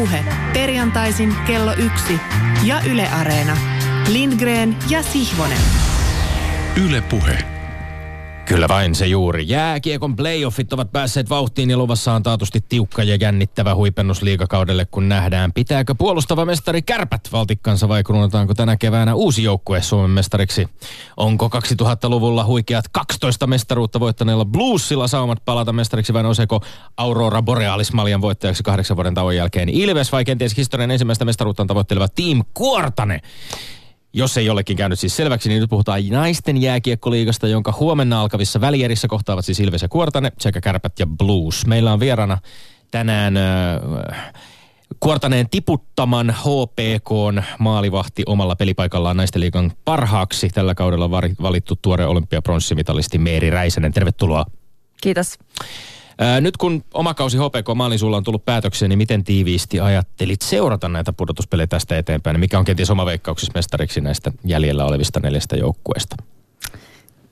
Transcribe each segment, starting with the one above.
Puhe. Perjantaisin kello yksi ja Yle Areena. Lindgren ja Sihvonen. Yle Puhe. Kyllä vain se juuri. Jääkiekon playoffit ovat päässeet vauhtiin ja luvassa on taatusti tiukka ja jännittävä huipennus liikakaudelle, kun nähdään, pitääkö puolustava mestari kärpät valtikkansa vai kruunataanko tänä keväänä uusi joukkue Suomen mestariksi. Onko 2000-luvulla huikeat 12 mestaruutta voittaneella Bluesilla saumat palata mestariksi vai nouseeko Aurora Borealis maljan voittajaksi kahdeksan vuoden tauon jälkeen Ilves vai kenties historian ensimmäistä mestaruutta tavoitteleva Team Kuortane? Jos ei jollekin käynyt siis selväksi, niin nyt puhutaan naisten jääkiekkoliigasta, jonka huomenna alkavissa välierissä kohtaavat siis Ilves ja Kuortane sekä Kärpät ja Blues. Meillä on vieraana tänään äh, Kuortaneen tiputtaman HPK maalivahti omalla pelipaikallaan naisten liigan parhaaksi. Tällä kaudella valittu tuore olympiapronssimitalisti Meeri Räisänen. Tervetuloa. Kiitos. Nyt kun oma kausi HPK maalin sulla on tullut päätökseen, niin miten tiiviisti ajattelit seurata näitä pudotuspelejä tästä eteenpäin? Mikä on kenties oma veikkauksessa mestariksi näistä jäljellä olevista neljästä joukkueesta?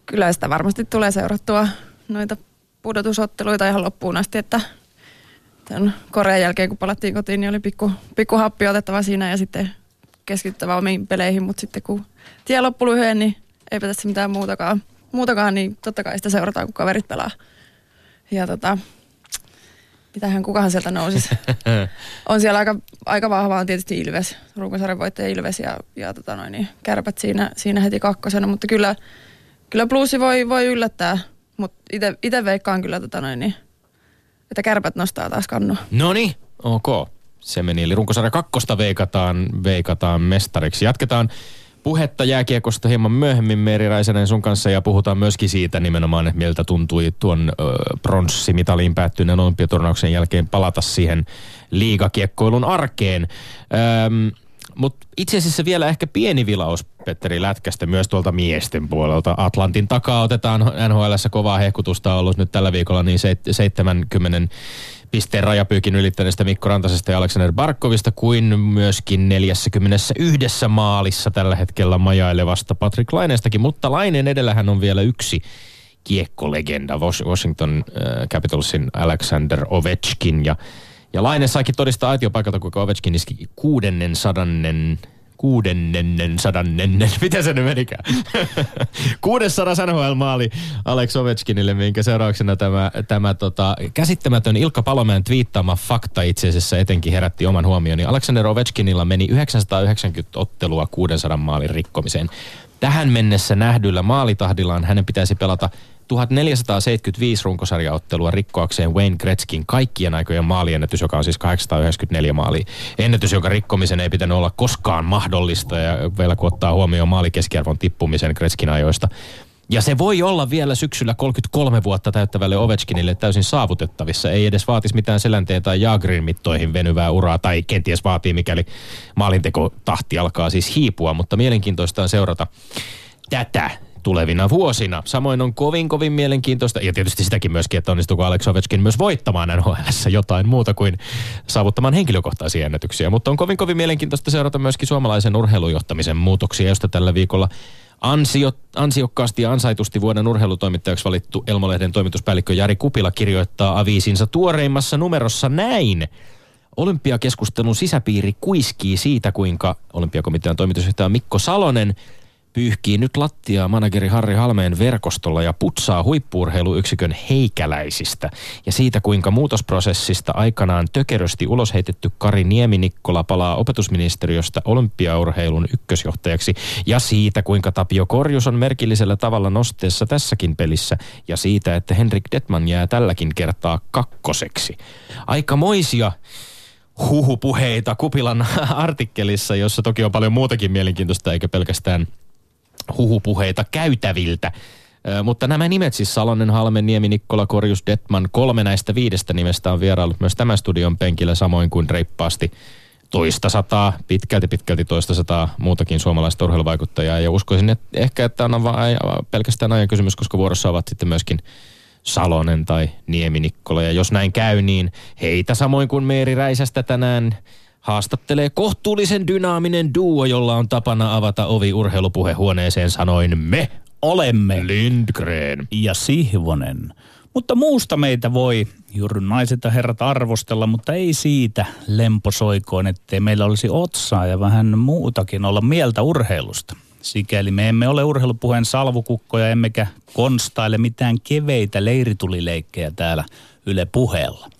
Kyllä sitä varmasti tulee seurattua noita pudotusotteluita ihan loppuun asti, että tämän Korean jälkeen kun palattiin kotiin, niin oli pikku, pikku happi otettava siinä ja sitten keskittävä omiin peleihin, mutta sitten kun tie loppui lyhyen, niin eipä tässä mitään muutakaan, muutakaan, niin totta kai sitä seurataan, kun kaverit pelaa. Ja tota, mitähän kukahan sieltä nousisi. on siellä aika, aika vahva on tietysti Ilves, runkosarjan voittaja Ilves ja, ja tota noin, niin kärpät siinä, siinä heti kakkosena, mutta kyllä, kyllä plussi voi, voi yllättää, mutta itse veikkaan kyllä tota noin, niin, että kärpät nostaa taas kannu. No niin, ok. Se meni, eli runkosarja kakkosta veikataan, veikataan mestariksi. Jatketaan puhetta jääkiekosta hieman myöhemmin Meeri Räisänen sun kanssa ja puhutaan myöskin siitä nimenomaan, että miltä tuntui tuon pronssimitaliin päättyneen olympiaturnauksen jälkeen palata siihen liigakiekkoilun arkeen. Öm, mutta itse asiassa vielä ehkä pieni vilaus Petteri Lätkästä myös tuolta miesten puolelta. Atlantin takaa otetaan nhl kovaa hehkutusta ollut nyt tällä viikolla niin 70 pisteen rajapyykin ylittäneestä Mikko Rantasesta ja Aleksander Barkovista kuin myöskin 41 maalissa tällä hetkellä majailevasta Patrick Laineestakin, mutta Laineen edellähän on vielä yksi kiekkolegenda Washington äh, Capitalsin Alexander Ovechkin. Ja ja Laine saikin todistaa aitiopaikalta, kuinka Ovechkin iski 600 kuudennennen, sadannennen, miten se nyt menikään? 600 NHL-maali Alex Ovechkinille, minkä seurauksena tämä, tämä tota, käsittämätön Ilkka Palomäen twiittaama fakta itse asiassa etenkin herätti oman huomioni. Alexander Ovechkinilla meni 990 ottelua 600 maalin rikkomiseen. Tähän mennessä nähdyllä maalitahdillaan hänen pitäisi pelata 1475 runkosarjaottelua rikkoakseen Wayne Gretzkin kaikkien aikojen maaliennätys, joka on siis 894 maali. Ennätys, jonka rikkomisen ei pitänyt olla koskaan mahdollista ja vielä kun ottaa huomioon maalikeskiarvon tippumisen Gretzkin ajoista. Ja se voi olla vielä syksyllä 33 vuotta täyttävälle Ovechkinille täysin saavutettavissa. Ei edes vaatisi mitään selänteen tai Jagrin mittoihin venyvää uraa, tai kenties vaatii, mikäli maalinteko-tahti alkaa siis hiipua. Mutta mielenkiintoista on seurata tätä tulevina vuosina. Samoin on kovin kovin mielenkiintoista, ja tietysti sitäkin myöskin, että onnistuuko Alex Ovechkin myös voittamaan nhl jotain muuta kuin saavuttamaan henkilökohtaisia ennätyksiä. Mutta on kovin kovin mielenkiintoista seurata myöskin suomalaisen urheilujohtamisen muutoksia, josta tällä viikolla Ansio, ansiokkaasti ja ansaitusti vuoden urheilutoimittajaksi valittu Elmolehden toimituspäällikkö Jari Kupila kirjoittaa aviisinsa tuoreimmassa numerossa näin. Olympiakeskustelun sisäpiiri kuiskii siitä, kuinka olympiakomitean toimitusjohtaja Mikko Salonen – pyyhkii nyt lattiaa manageri Harri Halmeen verkostolla ja putsaa huippuurheiluyksikön heikäläisistä. Ja siitä kuinka muutosprosessista aikanaan tökerösti ulos heitetty Kari Nieminikkola palaa opetusministeriöstä olympiaurheilun ykkösjohtajaksi. Ja siitä kuinka Tapio Korjus on merkillisellä tavalla nosteessa tässäkin pelissä. Ja siitä, että Henrik Detman jää tälläkin kertaa kakkoseksi. Aikamoisia huhupuheita Kupilan artikkelissa, jossa toki on paljon muutakin mielenkiintoista eikä pelkästään huhupuheita käytäviltä. Mutta nämä nimet siis Salonen, Halmen, Niemi, Nikkola, Korjus, Detman, kolme näistä viidestä nimestä on vieraillut myös tämän studion penkillä samoin kuin reippaasti toista sataa, pitkälti pitkälti toista sataa muutakin suomalaista urheiluvaikuttajaa. Ja uskoisin, että ehkä että on vain pelkästään ajan kysymys, koska vuorossa ovat sitten myöskin Salonen tai Niemi Nikkola. Ja jos näin käy, niin heitä samoin kuin Meeri Räisästä tänään haastattelee kohtuullisen dynaaminen duo, jolla on tapana avata ovi urheilupuhehuoneeseen sanoin me olemme Lindgren ja Sihvonen. Mutta muusta meitä voi juuri naiset ja herrat arvostella, mutta ei siitä lemposoikoon, ettei meillä olisi otsaa ja vähän muutakin olla mieltä urheilusta. Sikäli me emme ole urheilupuheen salvukukkoja, emmekä konstaile mitään keveitä leiritulileikkejä täällä Yle puheella.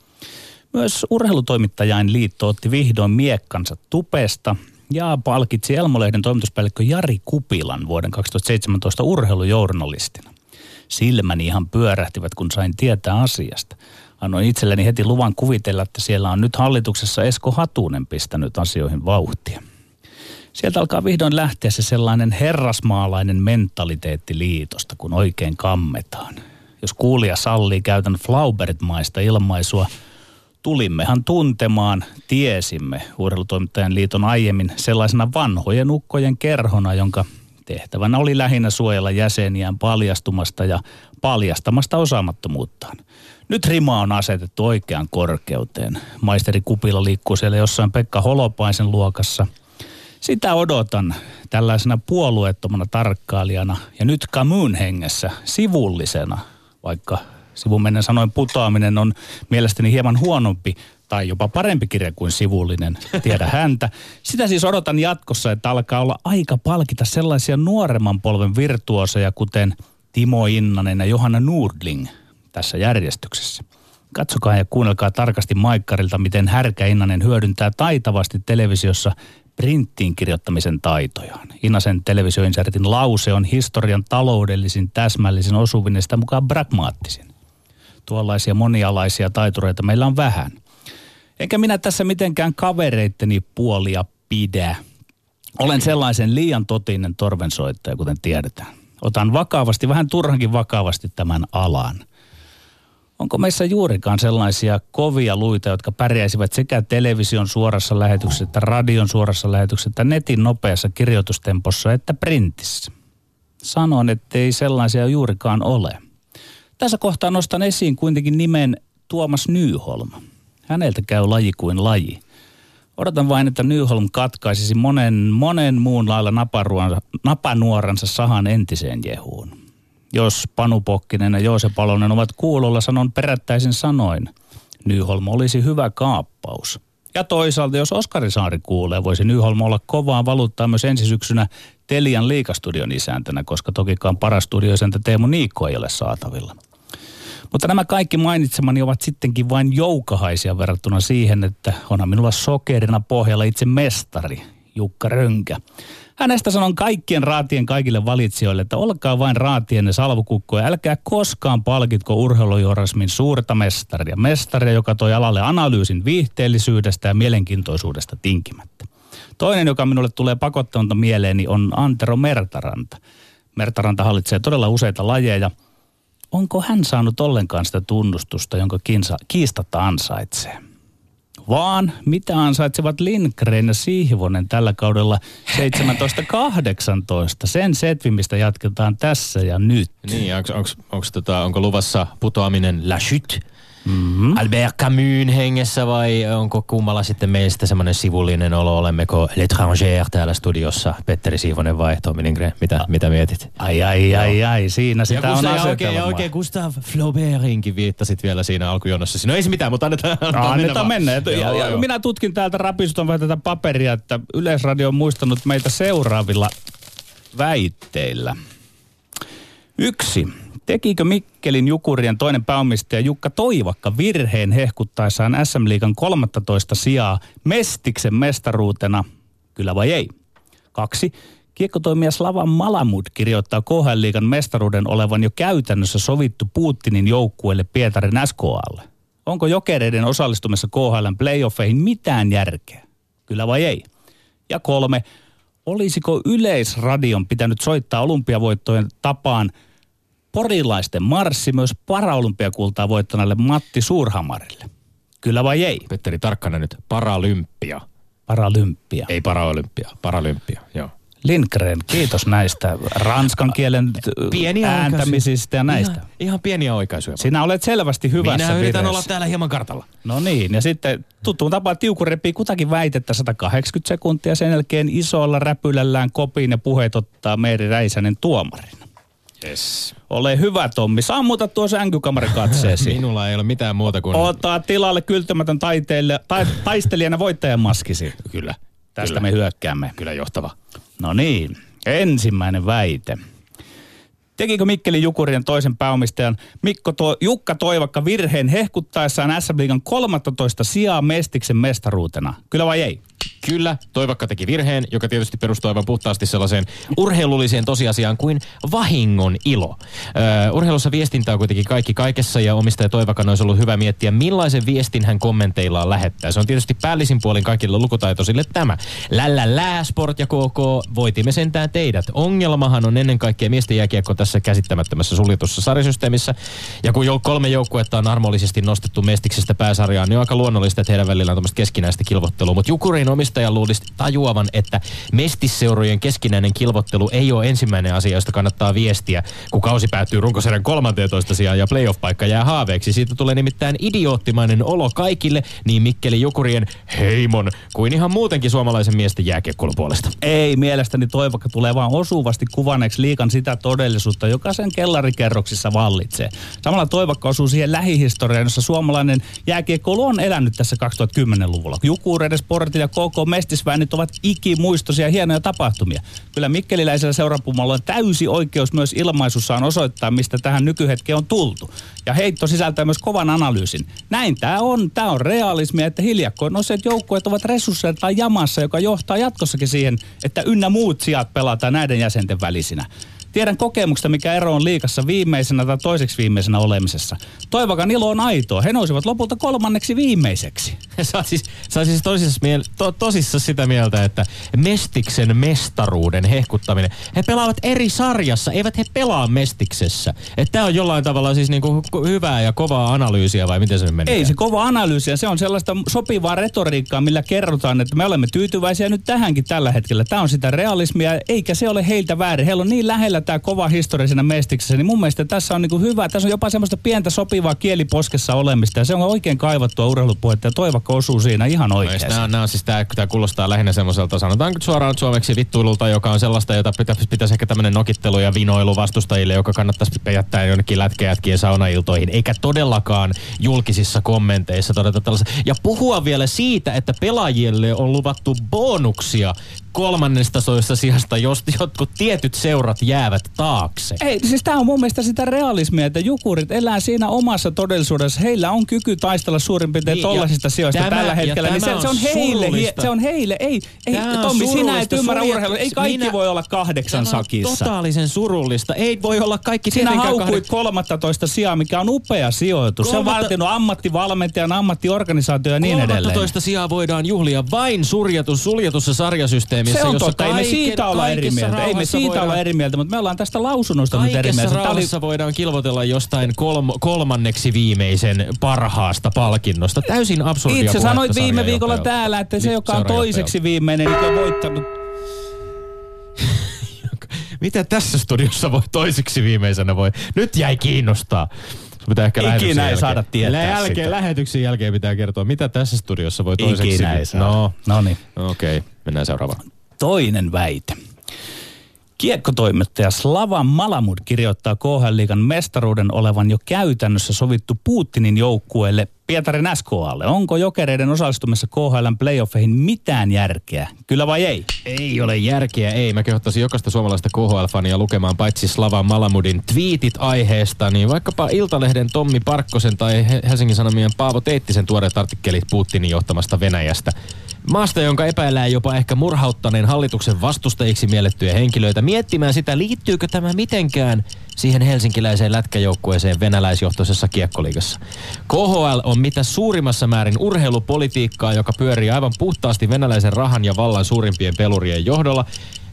Myös urheilutoimittajain liitto otti vihdoin miekkansa tupesta ja palkitsi Elmolehden toimituspäällikkö Jari Kupilan vuoden 2017 urheilujournalistina. Silmäni ihan pyörähtivät, kun sain tietää asiasta. Annoin itselleni heti luvan kuvitella, että siellä on nyt hallituksessa Esko Hatunen pistänyt asioihin vauhtia. Sieltä alkaa vihdoin lähteä se sellainen herrasmaalainen mentaliteetti liitosta, kun oikein kammetaan. Jos kuulija sallii, käytän Flaubert-maista ilmaisua – tulimmehan tuntemaan, tiesimme Urheilutoimittajan liiton aiemmin sellaisena vanhojen ukkojen kerhona, jonka tehtävänä oli lähinnä suojella jäseniään paljastumasta ja paljastamasta osaamattomuuttaan. Nyt rima on asetettu oikeaan korkeuteen. Maisteri Kupila liikkuu siellä jossain Pekka Holopaisen luokassa. Sitä odotan tällaisena puolueettomana tarkkailijana ja nyt Camun hengessä sivullisena, vaikka Sivumennen sanoin putoaminen on mielestäni hieman huonompi tai jopa parempi kirja kuin sivullinen, tiedä häntä. Sitä siis odotan jatkossa, että alkaa olla aika palkita sellaisia nuoremman polven virtuoseja, kuten Timo Innanen ja Johanna Nordling tässä järjestyksessä. Katsokaa ja kuunnelkaa tarkasti Maikkarilta, miten Härkä Innanen hyödyntää taitavasti televisiossa printtiin kirjoittamisen taitojaan. Inasen televisioinsertin lause on historian taloudellisin, täsmällisin, osuvinen sitä mukaan pragmaattisin tuollaisia monialaisia taitureita meillä on vähän. Enkä minä tässä mitenkään kavereitteni puolia pidä. Olen sellaisen liian totinen torvensoittaja, kuten tiedetään. Otan vakavasti, vähän turhankin vakavasti tämän alan. Onko meissä juurikaan sellaisia kovia luita, jotka pärjäisivät sekä television suorassa lähetyksessä, että radion suorassa lähetyksessä, että netin nopeassa kirjoitustempossa, että printissä? Sanon, että ei sellaisia juurikaan ole. Tässä kohtaa nostan esiin kuitenkin nimen Tuomas Nyholm. Häneltä käy laji kuin laji. Odotan vain, että Nyholm katkaisisi monen, monen muun lailla napanuoransa sahan entiseen jehuun. Jos Panu Pokkinen ja Joose Palonen ovat kuulolla, sanon perättäisin sanoin. Nyholm olisi hyvä kaappaus. Ja toisaalta, jos Oskari Saari kuulee, voisi Nyholm olla kovaa valuuttaa myös ensi syksynä Telian liikastudion isäntänä, koska tokikaan paras studioisäntä Teemu Niikko ei ole saatavilla. Mutta nämä kaikki mainitsemani ovat sittenkin vain joukahaisia verrattuna siihen, että onhan minulla sokerina pohjalla itse mestari, Jukka Rönkä. Hänestä sanon kaikkien raatien kaikille valitsijoille, että olkaa vain raatienne salvukukkoja, älkää koskaan palkitko urheilujorasmin suurta mestaria. Mestaria, joka toi alalle analyysin viihteellisyydestä ja mielenkiintoisuudesta tinkimättä. Toinen, joka minulle tulee pakottavalta mieleeni, on Antero Mertaranta. Mertaranta hallitsee todella useita lajeja – onko hän saanut ollenkaan sitä tunnustusta, jonka kiinsa, kiistatta ansaitsee? Vaan mitä ansaitsevat Lindgren ja Sihvonen tällä kaudella 17-18? Sen setvimistä jatketaan tässä ja nyt. Niin, onko, onko, onko, tota, onko luvassa putoaminen La Chute? Mm-hmm. Albert Camus hengessä vai onko kummalla sitten meistä semmoinen sivullinen olo? Olemmeko l'étranger täällä studiossa? Petteri Siivonen vai Tommy Lindgren? Mitä, mitä mietit? Ai ai ai ai, siinä sitä on asetelma. Oikein, ja oikein Gustav Flaubertinkin viittasit vielä siinä alkujonossa. No ei se mitään, mutta annetaan, annetaan, annetaan mennä. mennä. Ja, joo, ja, joo. minä tutkin täältä rapiston vähän tätä paperia, että Yleisradio on muistanut meitä seuraavilla väitteillä. Yksi. Tekikö Mikkelin Jukurien toinen pääomistaja Jukka Toivakka virheen hehkuttaessaan SM Liigan 13 sijaa Mestiksen mestaruutena? Kyllä vai ei? Kaksi. Kiekkotoimija Slavan Malamud kirjoittaa KHL Liigan mestaruuden olevan jo käytännössä sovittu Putinin joukkueelle Pietarin SKAlle. Onko jokereiden osallistumessa KHLn playoffeihin mitään järkeä? Kyllä vai ei? Ja kolme. Olisiko Yleisradion pitänyt soittaa olympiavoittojen tapaan – porilaisten marssi myös paraolympiakultaa voittaneelle Matti Suurhamarille. Kyllä vai ei? Petteri Tarkkanen nyt, paralympia. Paralympia. Ei paraolympia, paralympia, joo. Lindgren, kiitos näistä ranskan kielen pieniä ääntämisistä ja näistä. Ihan, ihan pieniä oikaisuja. Sinä olet selvästi hyvässä Minä yritän vireessä. olla täällä hieman kartalla. No niin, ja sitten tuttuun tapaan tiuku repii kutakin väitettä 180 sekuntia sen jälkeen isolla räpylällään kopiin ja puheet ottaa Meeri Räisänen tuomarina. Yes. Ole hyvä Tommi, sammuta tuo sänkykamari katseesi. Minulla ei ole mitään muuta kuin... Ottaa tilalle kyltymätön taiteille, ta, taistelijana voittajan maskisi. Kyllä. Tästä Kyllä. me hyökkäämme. Kyllä johtava. No niin, ensimmäinen väite. Tekikö Mikkeli Jukurien toisen pääomistajan Mikko to- Jukka Toivakka virheen hehkuttaessaan SM Liigan 13 sijaa Mestiksen mestaruutena? Kyllä vai ei? Kyllä, Toivakka teki virheen, joka tietysti perustuu aivan puhtaasti sellaiseen urheilulliseen tosiasiaan kuin vahingon ilo. Öö, urheilussa viestintä on kuitenkin kaikki kaikessa ja omistaja Toivakan olisi ollut hyvä miettiä, millaisen viestin hän kommenteillaan lähettää. Se on tietysti päällisin puolin kaikille lukutaitoisille tämä. Lällä lää, Sport ja KK, voitimme sentään teidät. Ongelmahan on ennen kaikkea miesten jääkiekko tässä käsittämättömässä suljetussa sarjasysteemissä. Ja kun jo kolme joukkuetta on armollisesti nostettu Mestiksestä pääsarjaan, niin on aika luonnollista, että heidän välillä on keskinäistä kilvottelua. Mutta Jukurin omistajan luulisi tajuavan, että mestisseurojen keskinäinen kilvottelu ei ole ensimmäinen asia, josta kannattaa viestiä, kun kausi päättyy runkosarjan 13 sijaan ja playoff-paikka jää haaveeksi. Siitä tulee nimittäin idioottimainen olo kaikille, niin Mikkeli Jukurien heimon kuin ihan muutenkin suomalaisen miesten jääkiekkoilun puolesta. Ei, mielestäni Toivakka tulee vaan osuvasti kuvanneeksi liikan sitä todellisuutta, joka sen kellarikerroksissa vallitsee. Samalla Toivakka osuu siihen lähihistoriaan, jossa suomalainen jääkiekkoilu on elänyt tässä 2010-luvulla. Jukureiden, Sportin ja KK Mestisväänit ovat ikimuistoisia hienoja tapahtumia. Kyllä Mikkeliläisellä seurapumalla on täysi oikeus myös ilmaisussaan osoittaa, mistä tähän nykyhetkeen on tultu. Ja heitto sisältää myös kovan analyysin. Näin tämä on. Tämä on realismia, että hiljakkoin nousseet joukkueet ovat resursseiltaan jamassa, joka johtaa jatkossakin siihen, että ynnä muut sijat pelataan näiden jäsenten välisinä. Tiedän kokemuksesta, mikä ero on liikassa viimeisenä tai toiseksi viimeisenä olemisessa. Toivakan ilo on aitoa. He nousivat lopulta kolmanneksi viimeiseksi. Sä siis, sä siis tosissas, miel, to, tosissas sitä mieltä, että Mestiksen mestaruuden hehkuttaminen, he pelaavat eri sarjassa, eivät he pelaa Mestiksessä. Että tää on jollain tavalla siis niinku hyvää ja kovaa analyysiä vai miten se menee? Ei se kova analyysi ja se on sellaista sopivaa retoriikkaa, millä kerrotaan, että me olemme tyytyväisiä nyt tähänkin tällä hetkellä. Tämä on sitä realismia, eikä se ole heiltä väärin. Heillä on niin lähellä tämä kova historia siinä mestiksessä, niin mun mielestä tässä on niinku hyvä. Tässä on jopa semmoista pientä sopivaa kieliposkessa olemista ja se on oikein kaivattua urheilupuhetta ja Toivakka osuu siinä ihan oikein. Nämä, nämä on siis, tämä, tämä kuulostaa lähinnä semmoiselta, sanotaan nyt suoraan suomeksi vittuilulta, joka on sellaista, jota pitäisi, pitäisi ehkä tämmöinen nokittelu ja vinoilu vastustajille, joka kannattaisi jättää jonnekin lätkäjätkien saunailtoihin, eikä todellakaan julkisissa kommenteissa todeta tällaista. Ja puhua vielä siitä, että pelaajille on luvattu bonuksia kolmannesta soista sijasta, jos jotkut tietyt seurat jäävät taakse. Ei, siis tämä on mun mielestä sitä realismia, että jukurit elää siinä omassa todellisuudessa. Heillä on kyky taistella suurin piirtein Niin, tollaisista sijoista tämä- tällä hetkellä. Niin se, on se, on heille, se on heille, ei, ei Tommi, sinä et ymmärrä urheilua. Ei kaikki minä- voi olla kahdeksan sakissa. totaalisen surullista. Ei voi olla kaikki Sinä kahde- 13 sijaa, mikä on upea sijoitus. Se on Kolmatta- vaatinut ammattivalmentajan, ammattiorganisaatio ja niin edelleen. 13 sijaa voidaan juhlia vain suljetus, suljetussa sarjasysteemissä, Se on jossa totta, ei me siitä olla eri mieltä. Ei me siitä olla eri mieltä, mutta me ollaan tästä lausunnosta nyt eri mieltä. Oli voidaan kilvotella jostain kolm, kolmanneksi viimeisen parhaasta palkinnosta. Täysin absurdia Itse sanoit viime viikolla sarjanjohtajalta. täällä, että se, Nyt joka on toiseksi viimeinen, niin on voittanut. Mitä tässä studiossa voi toiseksi viimeisenä voi? Nyt jäi kiinnostaa. Sun pitää ehkä Ikinä lähetyksen ei jälkeen- saada tietää jälkeen, sitä. Lähetyksen jälkeen pitää kertoa, mitä tässä studiossa voi toiseksi. Ikinä ei saada. No, No niin. okei. Okay. Mennään seuraavaan. Toinen väite. Kiekkotoimittaja Slava Malamud kirjoittaa KHL-liigan mestaruuden olevan jo käytännössä sovittu Putinin joukkueelle Pietarin SKAlle. Onko jokereiden osallistumassa KHLn playoffeihin mitään järkeä? Kyllä vai ei? Ei ole järkeä, ei. Mä kehottaisin jokaista suomalaista KHL-fania lukemaan paitsi Slava Malamudin tweetit aiheesta, niin vaikkapa Iltalehden Tommi Parkkosen tai He- Helsingin Sanomien Paavo Teittisen tuoreet artikkelit Putinin johtamasta Venäjästä. Maasta, jonka epäillään jopa ehkä murhauttaneen hallituksen vastustajiksi miellettyjä henkilöitä, miettimään sitä, liittyykö tämä mitenkään siihen helsinkiläiseen lätkäjoukkueeseen venäläisjohtoisessa kiekkoliigassa. KHL on mitä suurimmassa määrin urheilupolitiikkaa, joka pyörii aivan puhtaasti venäläisen rahan ja vallan suurimpien pelurien johdolla.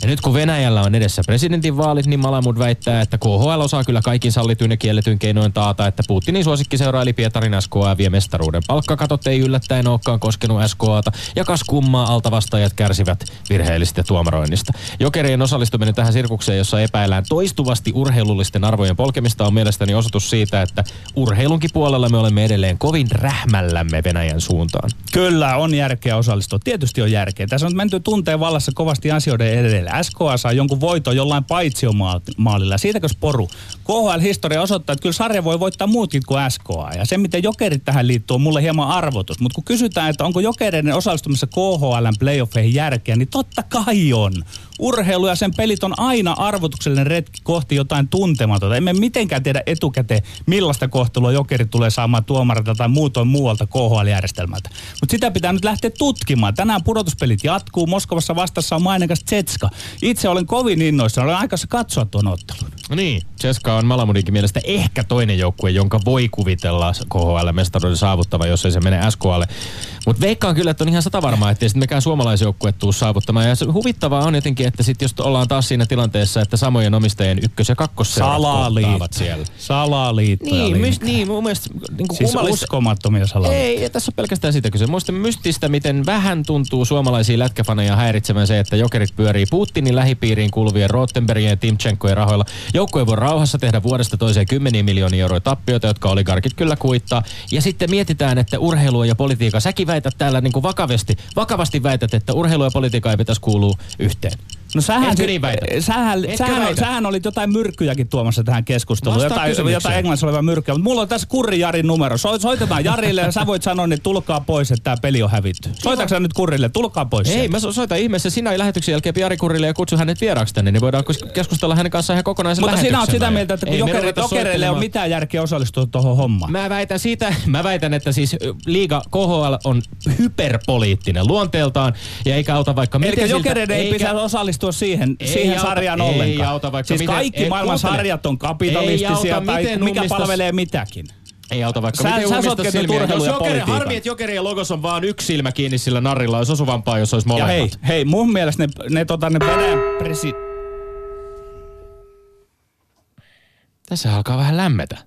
Ja nyt kun Venäjällä on edessä presidentinvaalit, niin Malamud väittää, että KHL osaa kyllä kaikin sallityn ja kielletyn keinoin taata, että Putinin suosikkiseura eli Pietarin SKA vie mestaruuden. Palkkakatot ei yllättäen olekaan koskenut SKAta, ja kas kummaa altavastaajat kärsivät virheellisestä tuomaroinnista. Jokerien osallistuminen tähän sirkukseen, jossa epäillään toistuvasti urheilullisten arvojen polkemista, on mielestäni osoitus siitä, että urheilunkin puolella me olemme edelleen kovin rähmällämme Venäjän suuntaan. Kyllä, on järkeä osallistua. Tietysti on järkeä. Tässä on menty tunteen vallassa kovasti asioiden edelle. SKA saa jonkun voiton jollain paitsiomaalilla. Siitäkö poru? KHL-historia osoittaa, että kyllä sarja voi voittaa muutkin kuin SKA. Ja se, miten jokerit tähän liittyy, on mulle hieman arvotus. Mutta kun kysytään, että onko jokereiden osallistumissa KHLn playoffeihin järkeä, niin totta kai on. Urheilu ja sen pelit on aina arvotuksellinen retki kohti jotain tuntematonta. Emme mitenkään tiedä etukäteen, millaista kohtelua jokeri tulee saamaan tuomarilta tai muutoin muualta KHL-järjestelmältä. Mutta sitä pitää nyt lähteä tutkimaan. Tänään pudotuspelit jatkuu. Moskovassa vastassa on mainikas Tsetska. Itse olen kovin innoissaan. Olen aikassa katsoa tuon ottelun. No niin, Ceska on Malamudinkin mielestä ehkä toinen joukkue, jonka voi kuvitella KHL-mestaruuden saavuttava, jos ei se mene SKL. Mutta veikkaan kyllä, että on ihan sata varmaa, ettei sitten mikään suomalaisjoukkue tuu saavuttamaan. Ja se huvittavaa on jotenkin, että sitten jos ollaan taas siinä tilanteessa, että samojen omistajien ykkös- ja kakkosseurat kohtaavat siellä. Salaliittoja. Niin, mys, niin, mun mielestä niin kuin Siis kummallista- uskomattomia salaliittoja. ei, ja tässä on pelkästään sitä kyse. Muista mystistä, miten vähän tuntuu suomalaisia lätkäfaneja häiritsevän se, että jokerit pyörii Putinin lähipiiriin kuuluvien Rottenbergien ja Timchenkojen rahoilla. Joukkue voi rauhassa tehdä vuodesta toiseen kymmeniä miljoonia euroa tappioita, jotka oligarkit kyllä kuittaa. Ja sitten mietitään, että urheilua ja politiikka, säkin väität täällä niin kuin vakavasti, vakavasti väität, että urheilu ja politiikka ei pitäisi kuulua yhteen. No sähän, niin väitä? sähän, sähän, väitä? sähän olit jotain myrkkyjäkin tuomassa tähän keskusteluun. Vastaa Jotain, kysymykseen. jotain englannissa olevaa myrkkyä. Mutta mulla on tässä Kurri Jarin numero. So, soitetaan Jarille ja sä voit sanoa, että tulkaa pois, että tämä peli on hävitty. Soitatko sä nyt Kurrille? Tulkaa pois. Ei, sieltä. mä so- soitan ihmeessä sinä lähetyksen jälkeen Jari Kurille ja kutsun hänet vieraaksi tänne, niin voidaan kes- keskustella hänen kanssaan ihan kokonaisen Mutta sinä oot lähetyksen sitä mieltä, että kun Ei ruveta jokereille ei ole soittelemaan. mitään järkeä osallistua tuohon hommaan. Mä väitän siitä, mä väitän, että siis liiga KHL on hyperpoliittinen luonteeltaan ja eikä auta vaikka Eli miten siltä- jokereiden ei pitäisi osallistua siihen, Ei siihen auta- sarjaan ei ollenkaan. auta vaikka siis miten- kaikki ei, maailman kuuntele. sarjat on kapitalistisia auta tai miten mikä ummistas- palvelee mitäkin. Ei auta vaikka Sä- miten sä sotketut silmiä. Jos ja jokeri, harmi, että jokerien logos on vaan yksi silmä kiinni sillä narrilla. Olisi osuvampaa, jos olisi Ja molemmat. hei, hei, mun mielestä ne, ne, tota, ne Venäjän presi... Tässä alkaa vähän lämmetä.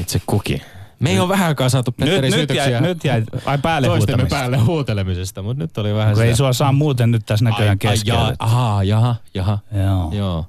Itse kukin. Me ei ole vähän aikaa saatu Nyt, Petteri nyt, syytöksiä jäi, nyt jäi ai päälle toistemme päälle huutelemisesta, mutta nyt oli vähän Kun ei sitä- sua saa muuten nyt tässä näköjään Ai, ai, keskellä. jaa, ahaa, jaha, jaha. Joo. Joo.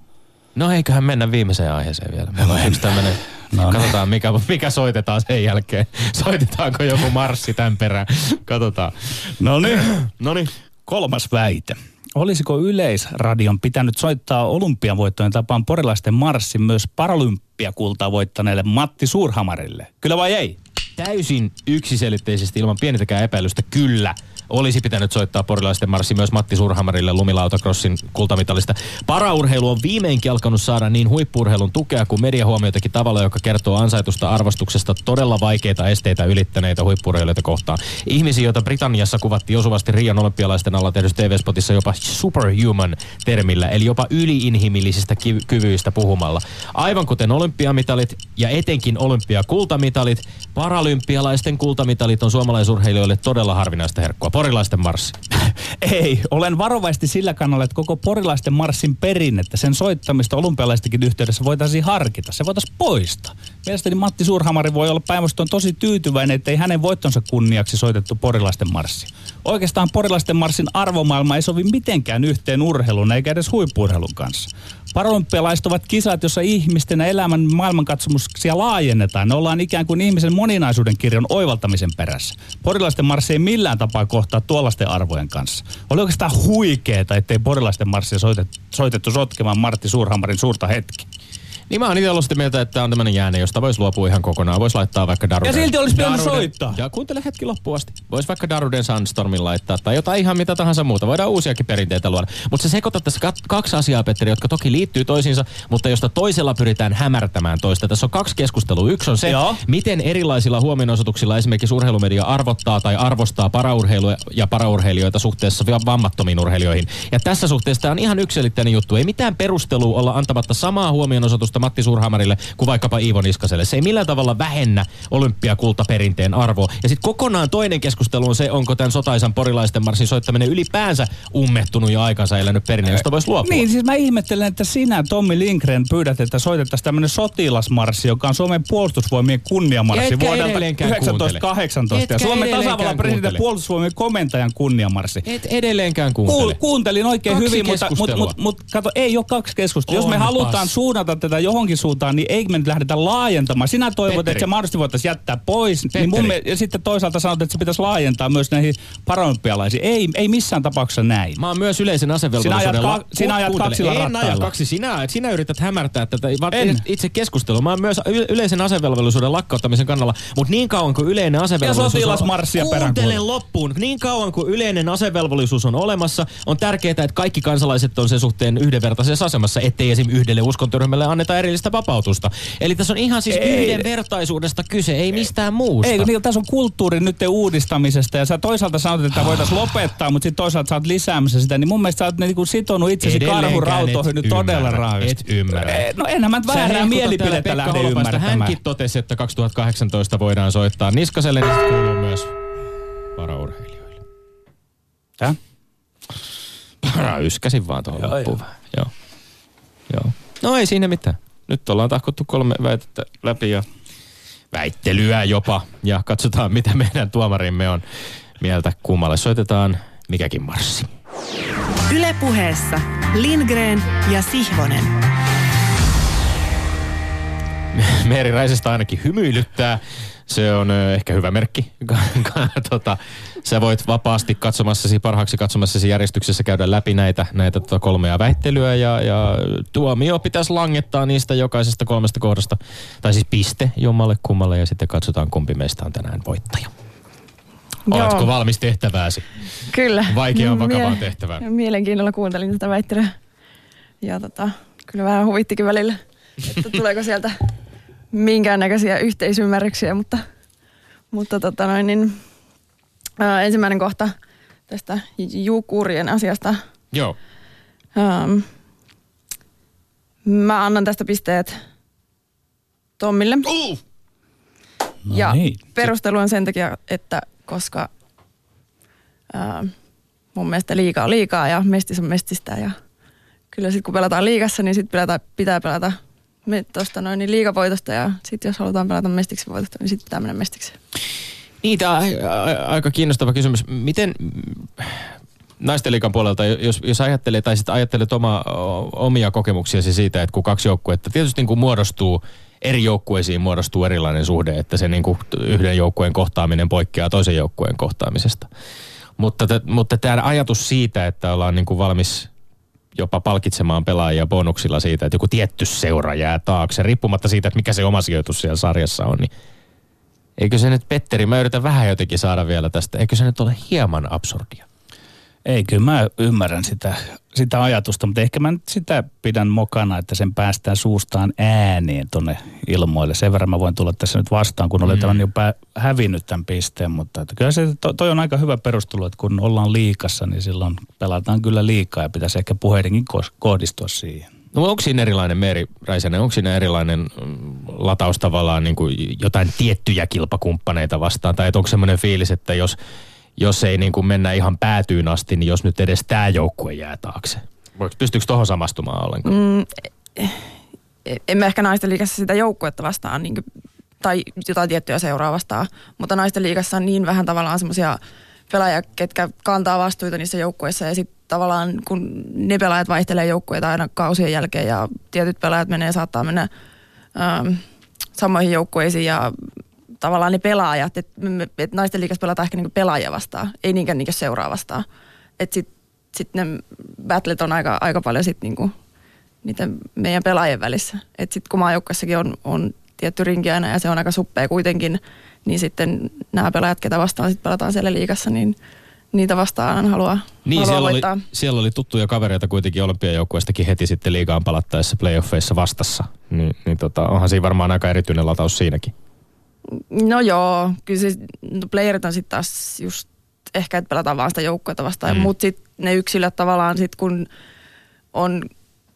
No eiköhän mennä viimeiseen aiheeseen vielä. Meillä on yksi tämmönen, No niin. katsotaan mikä, mikä soitetaan sen jälkeen. Soitetaanko joku marssi tämän perään. Katsotaan. No niin. No niin. Kolmas väite. Olisiko Yleisradion pitänyt soittaa olympiavoittojen tapaan porilaisten marssin myös paralympiakultaa voittaneelle Matti Suurhamarille? Kyllä vai ei? Täysin yksiselitteisesti ilman pienintäkään epäilystä kyllä olisi pitänyt soittaa porilaisten marssi myös Matti Surhamarille lumilautakrossin kultamitalista. Paraurheilu on viimeinkin alkanut saada niin huippuurheilun tukea kuin mediahuomioitakin tavalla, joka kertoo ansaitusta arvostuksesta todella vaikeita esteitä ylittäneitä huippuurheilijoita kohtaan. Ihmisiä, joita Britanniassa kuvattiin osuvasti Rion olympialaisten alla tehdyssä TV-spotissa jopa superhuman termillä, eli jopa yliinhimillisistä kyvyistä puhumalla. Aivan kuten olympiamitalit ja etenkin olympiakultamitalit, paralympialaisten kultamitalit on suomalaisurheilijoille todella harvinaista herkkua. Porilaisten marssi. Ei, olen varovaisesti sillä kannalla, että koko porilaisten marssin perinnettä, sen soittamista olympialaistenkin yhteydessä voitaisiin harkita. Se voitaisiin poistaa. Mielestäni Matti Suurhamari voi olla päinvastoin tosi tyytyväinen, ettei hänen voittonsa kunniaksi soitettu porilaisten marssi. Oikeastaan porilaisten marssin arvomaailma ei sovi mitenkään yhteen urheilun eikä edes huippuurheilun kanssa. Paralympialaiset ovat kisat, jossa ihmisten ja elämän maailmankatsomuksia laajennetaan. Ne ollaan ikään kuin ihmisen moninaisuuden kirjon oivaltamisen perässä. Porilaisten marssi ei millään tapaa kohtaa tuollaisten arvojen kanssa. Oli oikeastaan huikeeta, ettei porilaisten marssia soitettu, soitettu sotkemaan Martti Suurhamarin suurta hetki. Niin mä oon itse ollut sitä mieltä, että on tämmönen jääne, josta voisi luopua ihan kokonaan. Voisi laittaa vaikka Daruden. Ja silti olisi pitänyt soittaa. Ja kuuntele hetki loppuun asti. Voisi vaikka Daruden Sunstormin laittaa tai jotain ihan mitä tahansa muuta. Voidaan uusiakin perinteitä luoda. Mutta se sekoittaa tässä kaksi asiaa, Petteri, jotka toki liittyy toisiinsa, mutta josta toisella pyritään hämärtämään toista. Tässä on kaksi keskustelua. Yksi on se, Joo. miten erilaisilla huomionosoituksilla esimerkiksi urheilumedia arvottaa tai arvostaa paraurheilua ja paraurheilijoita suhteessa va- vammattomiin urheilijoihin. Ja tässä suhteessa tämä on ihan yksilitteinen juttu. Ei mitään perustelua olla antamatta samaa huomionosoitusta Matti Surhamarille kuin vaikkapa Iivo Niskaselle. Se ei millään tavalla vähennä olympiakultaperinteen arvoa. Ja sitten kokonaan toinen keskustelu on se, onko tämän sotaisan porilaisten marssin soittaminen ylipäänsä ummehtunut ja aikansa elänyt perinne, josta voisi luopua. Niin, siis mä ihmettelen, että sinä, Tommi Lindgren, pyydät, että soitettaisiin tämmöinen sotilasmarssi, joka on Suomen puolustusvoimien kunniamarssi Etkä vuodelta edelleenkään 1918. Ja Etkä Suomen tasavallan presidentin puolustusvoimien komentajan kunniamarssi. Et edelleenkään kuuntele. Kuul, kuuntelin oikein Kaksi hyvin, mutta, mutta, mutta, mutta kato, ei ole kaksi keskustelua. Jos me halutaan suunnata tätä johonkin suuntaan, niin ei me nyt lähdetä laajentamaan. Sinä toivot, Petteri. että se mahdollisesti voitaisiin jättää pois. Niin mun, mie- ja sitten toisaalta sanot, että se pitäisi laajentaa myös näihin paralympialaisiin. Ei, ei missään tapauksessa näin. Mä oon myös yleisen asevelvollisuuden... Sinä ajat ka- sinä ajat kaksilla En aja kaksi, sinä, sinä yrität hämärtää tätä En. itse keskustelua. Mä oon myös yleisen asevelvollisuuden lakkauttamisen kannalla, mutta niin kauan kuin yleinen asevelvollisuus... sotilasmarssia on, Kuuntele peräänkuulutan. loppuun. Niin kauan kuin yleinen asevelvollisuus on olemassa, on tärkeää, että kaikki kansalaiset on sen suhteen yhdenvertaisessa asemassa, ettei esim. yhdelle uskontoryhmälle anneta erillistä vapautusta. Eli tässä on ihan siis Ei. yhdenvertaisuudesta kyse, ei mistään muusta. Ei, niin tässä on kulttuuri nyt uudistamisesta ja sä toisaalta sanot, että voitaisiin lopettaa, mutta sitten toisaalta sä oot lisäämässä sitä, niin mun mielestä sä oot niinku sitonut itsesi karhurautoihin et nyt todella raasti. et ymmärrä. Eh, No enhän mä väärää mielipidettä lähde ymmärtämään. Hänkin totesi, että 2018 voidaan soittaa Niskaselle, niin kuuluu myös paraurheilijoille. Tää? Para yskäsin vaan tuohon Joo, loppuun joo. Joo. joo. No ei siinä mitään. Nyt ollaan tahkottu kolme väitettä läpi ja väittelyä jopa. Ja katsotaan, mitä meidän tuomarimme on mieltä. Kummalle soitetaan mikäkin marssi. Ylepuheessa Lindgren ja Sihvonen. Meeri Raisesta ainakin hymyilyttää. Se on ehkä hyvä merkki. tota, sä voit vapaasti katsomassasi, parhaaksi katsomassasi järjestyksessä käydä läpi näitä, näitä tota kolmea väittelyä ja, ja tuomio pitäisi langettaa niistä jokaisesta kolmesta kohdasta. Tai siis piste jommalle kummalle ja sitten katsotaan kumpi meistä on tänään voittaja. Oletko Joo. valmis tehtävääsi? Kyllä. Vaikeaan, Mie- vakavaan tehtävään. Mielenkiinnolla kuuntelin tätä väittelyä. Ja tota, kyllä vähän huvittikin välillä, että tuleeko sieltä minkäännäköisiä yhteisymmärryksiä, mutta, mutta tota noin, niin, ää, ensimmäinen kohta tästä jukurien asiasta. Joo. Ähm, mä annan tästä pisteet Tommille. Uh! No ja niin. perustelu on sen takia, että koska ää, mun mielestä liikaa on liikaa ja mestis on mestistä ja kyllä sitten kun pelataan liigassa, niin sitten pitää pelata me, tosta noin niin liigavoitosta ja sitten jos halutaan pelata mestiksi voitosta, niin sitten pitää mennä mestiksi. Niin, tämä aika kiinnostava kysymys. Miten naisten liikan puolelta, jos, jos ajattelee tai sitten ajattelet oma, omia kokemuksiasi siitä, että kun kaksi joukkuetta tietysti niin kuin muodostuu, eri joukkueisiin muodostuu erilainen suhde, että se niin kuin yhden joukkueen kohtaaminen poikkeaa toisen joukkueen kohtaamisesta. Mutta, mutta tämä ajatus siitä, että ollaan niin kuin valmis jopa palkitsemaan pelaajia bonuksilla siitä, että joku tietty seura jää taakse, riippumatta siitä, että mikä se oma sijoitus siellä sarjassa on, niin Eikö se nyt, Petteri, mä yritän vähän jotenkin saada vielä tästä, eikö se nyt ole hieman absurdia? Ei, kyllä mä ymmärrän sitä, sitä ajatusta, mutta ehkä mä nyt sitä pidän mokana, että sen päästään suustaan ääneen tonne ilmoille. Sen verran mä voin tulla tässä nyt vastaan, kun olen tämän jo pää, hävinnyt tämän pisteen, mutta että kyllä se, to, toi on aika hyvä perustelu, että kun ollaan liikassa, niin silloin pelataan kyllä liikaa ja pitäisi ehkä puheidenkin kohdistua siihen. No onko siinä erilainen, Meeri Räisänen, onko siinä erilainen mm, lataus tavallaan niin kuin jotain tiettyjä kilpakumppaneita vastaan? Tai onko semmoinen fiilis, että jos, jos ei niin kuin mennä ihan päätyyn asti, niin jos nyt edes tämä joukkue jää taakse? Pystyykö tuohon samastumaan ollenkaan? Mm. E- En mä ehkä naisten liigassa sitä joukkuetta vastaan niin kuin, tai jotain tiettyä seuraa vastaan, mutta naisten liigassa on niin vähän tavallaan semmoisia pelaajia, ketkä kantaa vastuuta niissä joukkueissa ja sitten tavallaan kun ne pelaajat vaihtelee joukkueita aina kausien jälkeen ja tietyt pelaajat menee, saattaa mennä ähm, samoihin joukkueisiin ja tavallaan ne pelaajat, että et naisten liigassa pelataan ehkä niinku pelaajia vastaan, ei niinkään niinku seuraa vastaan. Että sitten sit ne battlet on aika, aika paljon sit niinku niiden meidän pelaajien välissä. Että sitten kun maajoukkueessakin on, on tietty rinki aina ja se on aika suppea kuitenkin, niin sitten nämä pelaajat, ketä vastaan sitten pelataan siellä liigassa, niin niitä vastaan haluaa, Niin, haluaa siellä oli, voittaa. siellä oli tuttuja kavereita kuitenkin olympiajoukkueestakin heti sitten liigaan palattaessa playoffeissa vastassa. Niin, niin tota, onhan siinä varmaan aika erityinen lataus siinäkin. No joo, kyllä se, no playerit on sitten taas just ehkä, että pelataan vaan sitä joukkuetta vastaan, Mm. mutta sitten ne yksilöt tavallaan sitten kun on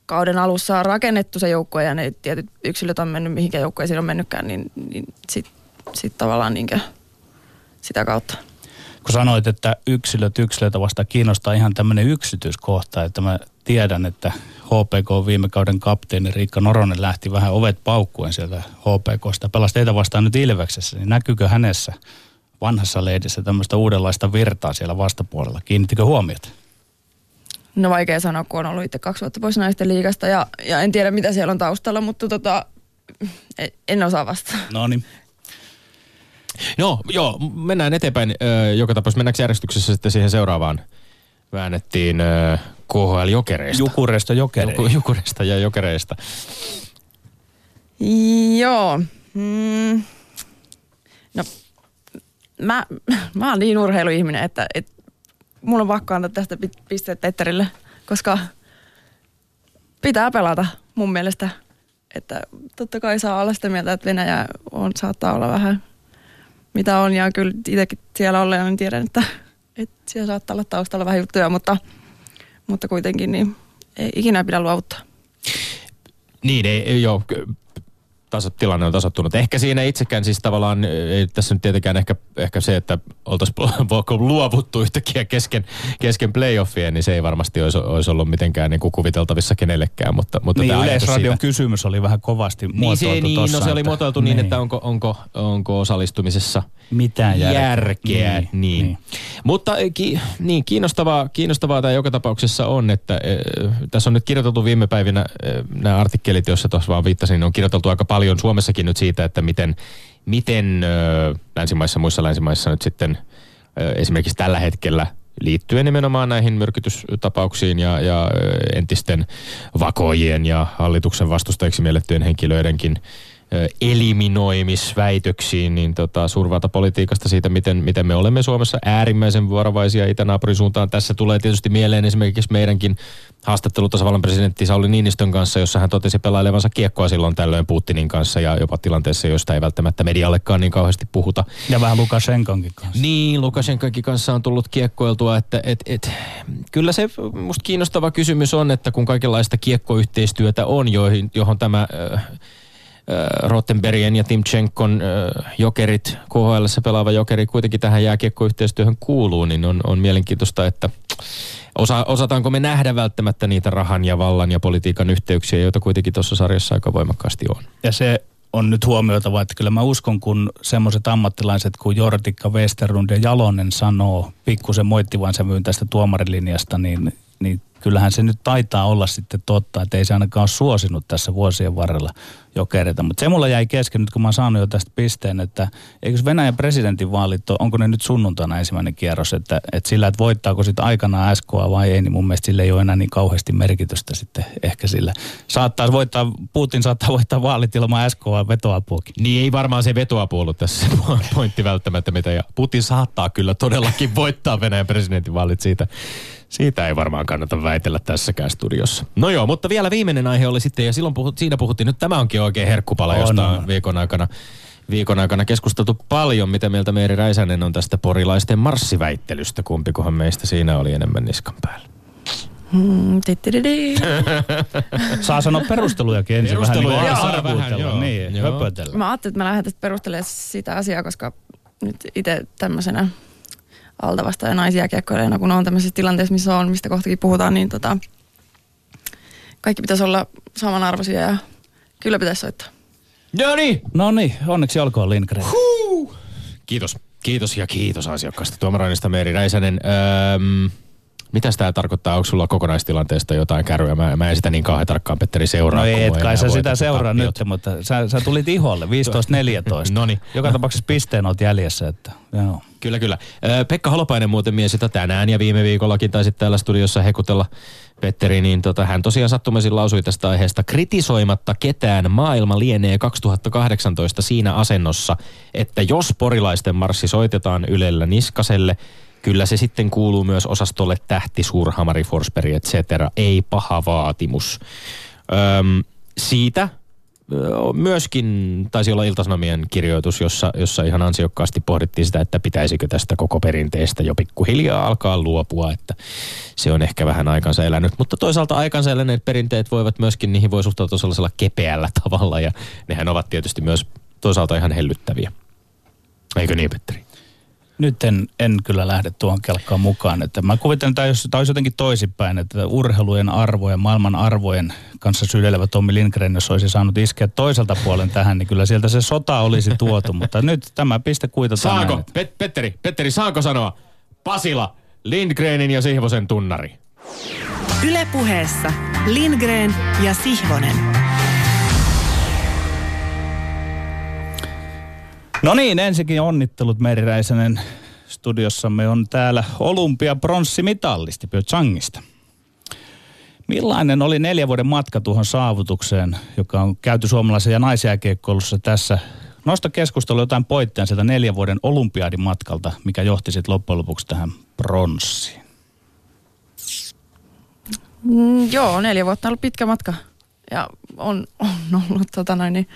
kauden alussa rakennettu se joukkue ja ne tietyt yksilöt on mennyt mihinkä joukkueisiin on mennytkään, niin, niin sitten sit tavallaan niinkö sitä kautta. Kun sanoit, että yksilöt yksilöitä vasta kiinnostaa ihan tämmöinen yksityiskohta, että mä tiedän, että HPK viime kauden kapteeni Riikka Noronen lähti vähän ovet paukkuen sieltä HPKsta. Pelasi teitä vastaan nyt Ilveksessä, niin näkyykö hänessä vanhassa leidissä tämmöistä uudenlaista virtaa siellä vastapuolella? Kiinnittikö huomiota? No vaikea sanoa, kun on ollut itse kaksi vuotta pois naisten liigasta ja, ja en tiedä mitä siellä on taustalla, mutta tota, en- osaa vastata. No niin. No joo, mennään eteenpäin. Joka tapauksessa mennäänkö järjestyksessä sitten siihen seuraavaan? Väännettiin KHL Jokereista. Jukuresta jokereihin. Juku, Jukuresta ja Jokereista. Joo. Mm. No, mä, mä oon niin urheiluihminen, että, että mulla on pakko antaa tästä pi- pisteet Petterille, koska pitää pelata mun mielestä. Että totta kai saa olla sitä mieltä, että Venäjä on, saattaa olla vähän mitä on. Ja kyllä itsekin siellä olleen niin tiedän, että, että siellä saattaa olla taustalla vähän juttuja, mutta, mutta kuitenkin niin ei ikinä pidä luovuttaa. Niin, ei, ei joo. Tasa, tilanne on tasottunut. Ehkä siinä itsekään siis tavallaan, ei tässä nyt tietenkään ehkä, ehkä se, että oltaisiin luovuttu yhtäkkiä kesken, kesken playoffien, niin se ei varmasti olisi, olisi ollut mitenkään niin kuin kuviteltavissa kenellekään. Mutta, mutta Niin, Yleisradion siitä- kysymys oli vähän kovasti niin, se, muotoiltu niin, tossa, no se oli että- muotoiltu niin, että onko, onko, onko osallistumisessa Mitään järkeä. järkeä. Niin, Niin, niin. niin. Mutta eh, ki, niin, kiinnostavaa, kiinnostavaa tämä joka tapauksessa on, että äh, tässä on nyt kirjoiteltu viime päivinä äh, nämä artikkelit, joissa tuossa vaan viittasin, niin on kirjoiteltu aika paljon Suomessakin nyt siitä, että miten, miten länsimaissa, muissa länsimaissa nyt sitten esimerkiksi tällä hetkellä liittyen nimenomaan näihin myrkytystapauksiin ja, ja entisten vakoojien ja hallituksen vastustajiksi miellettyjen henkilöidenkin eliminoimisväitöksiin, niin tota, suurvalta politiikasta siitä, miten, miten me olemme Suomessa äärimmäisen vuorovaisia itänaapurin suuntaan. Tässä tulee tietysti mieleen esimerkiksi meidänkin haastattelu tasavallan presidentti Sauli Niinistön kanssa, jossa hän totesi pelailevansa kiekkoa silloin tällöin Putinin kanssa ja jopa tilanteessa, josta ei välttämättä mediallekaan niin kauheasti puhuta. Ja vähän Lukashenkonkin kanssa. Niin, Lukashenkankin kanssa on tullut kiekkoiltua, että et, et, kyllä se musta kiinnostava kysymys on, että kun kaikenlaista kiekkoyhteistyötä on, joihin, johon tämä äh, äh, Rottenbergien ja Timchenkon äh, jokerit, KHL pelaava jokeri kuitenkin tähän jääkiekkoyhteistyöhön kuuluu, niin on, on mielenkiintoista, että osa, osataanko me nähdä välttämättä niitä rahan ja vallan ja politiikan yhteyksiä, joita kuitenkin tuossa sarjassa aika voimakkaasti on. Ja se on nyt huomioitava, että kyllä mä uskon, kun semmoiset ammattilaiset kuin Jortikka, Westerlund ja Jalonen sanoo pikkusen moittivan sävyyn tästä tuomarilinjasta, niin, niin kyllähän se nyt taitaa olla sitten totta, että ei se ainakaan ole suosinut tässä vuosien varrella jokereita. Mutta se mulla jäi kesken nyt, kun mä oon saanut jo tästä pisteen, että eikö Venäjän presidentinvaalit, ole- onko ne nyt sunnuntaina ensimmäinen kierros, että, että sillä, että voittaako sitten aikanaan SKA vai ei, niin mun mielestä sillä ei ole enää niin kauheasti merkitystä sitten ehkä sillä. Saattaa voittaa, Putin saattaa voittaa vaalit ilman SKA vetoapuakin. Niin ei varmaan se vetoapu ollut tässä pointti välttämättä, mitä ja Putin saattaa kyllä todellakin voittaa Venäjän presidentinvaalit siitä. Siitä ei varmaan kannata väitellä tässäkään studiossa. No joo, mutta vielä viimeinen aihe oli sitten, ja silloin puhut, siinä puhuttiin, nyt tämä onkin oikein herkkupala, On, josta on. on viikon aikana, viikon aikana keskusteltu paljon. Mitä mieltä Meeri Räisänen on tästä porilaisten marssiväittelystä? Kumpikohan meistä siinä oli enemmän niskan päällä? Mm. Saa sanoa perustelujakin ensin Perusteluja vähän niin vähän, arvuutella, joo. niin, Joo. höpötellä. Mä ajattelin, että mä lähden tästä perustelemaan sitä asiaa, koska nyt itse tämmöisenä altavasta ja naisjääkiekkoilijana, kun on tämmöisessä tilanteessa, missä on, mistä kohtakin puhutaan, niin tota, kaikki pitäisi olla samanarvoisia ja kyllä pitäisi soittaa. No niin, No niin, onneksi olkoon Lindgren. Kiitos. Kiitos ja kiitos asiakkaasta. Tuomarainista Meeri Räisänen. Öö, mitä tämä tarkoittaa? Onko sulla kokonaistilanteesta jotain kärryä? Mä, mä en sitä niin kauhean tarkkaan, Petteri, seuraa. No ei, et kai sä sitä seuraa nyt, mutta sä, sä tulit iholle 15-14. Noniin. Joka tapauksessa pisteen oot jäljessä, että joo. Kyllä, kyllä. Pekka Holopainen muuten mies sitä tänään ja viime viikollakin taisi täällä studiossa hekutella Petteri, niin tota, hän tosiaan sattumaisin lausui tästä aiheesta kritisoimatta ketään maailma lienee 2018 siinä asennossa, että jos porilaisten marssi soitetaan Ylellä Niskaselle, kyllä se sitten kuuluu myös osastolle tähti, suurhamari, Forsberg, et cetera. Ei paha vaatimus. Öm, siitä myöskin taisi olla Iltasanomien kirjoitus, jossa, jossa ihan ansiokkaasti pohdittiin sitä, että pitäisikö tästä koko perinteestä jo pikkuhiljaa alkaa luopua, että se on ehkä vähän aikansa elänyt. Mutta toisaalta aikansa eläneet perinteet voivat myöskin, niihin voi suhtautua sellaisella kepeällä tavalla ja nehän ovat tietysti myös toisaalta ihan hellyttäviä. Eikö niin, Petteri? Nyt en, en kyllä lähde tuohon kelkkaan mukaan. Että mä kuvittelen, että jos tämä olisi jotenkin toisinpäin, että urheilujen arvojen, maailman arvojen kanssa syleilevä Tommi Lindgren, jos olisi saanut iskeä toiselta puolen tähän, niin kyllä sieltä se sota olisi tuotu. Mutta nyt tämä piste kuitataan Saako, näin, että- Pet- Petteri, Petteri, saako sanoa Pasila, Lindgrenin ja Sihvosen tunnari? Ylepuheessa Lindgren ja Sihvonen. No niin, ensinnäkin onnittelut Meri Räisänen. Studiossamme on täällä olympia pronssimitallisti Changista. Millainen oli neljä vuoden matka tuohon saavutukseen, joka on käyty suomalaisen ja naisjääkiekkoilussa tässä? Nosta keskustelu jotain poitteja sieltä neljän vuoden olympiadin matkalta, mikä johti sitten loppujen lopuksi tähän pronssiin. Mm, joo, neljä vuotta on ollut pitkä matka. Ja on, on ollut tota noin, niin,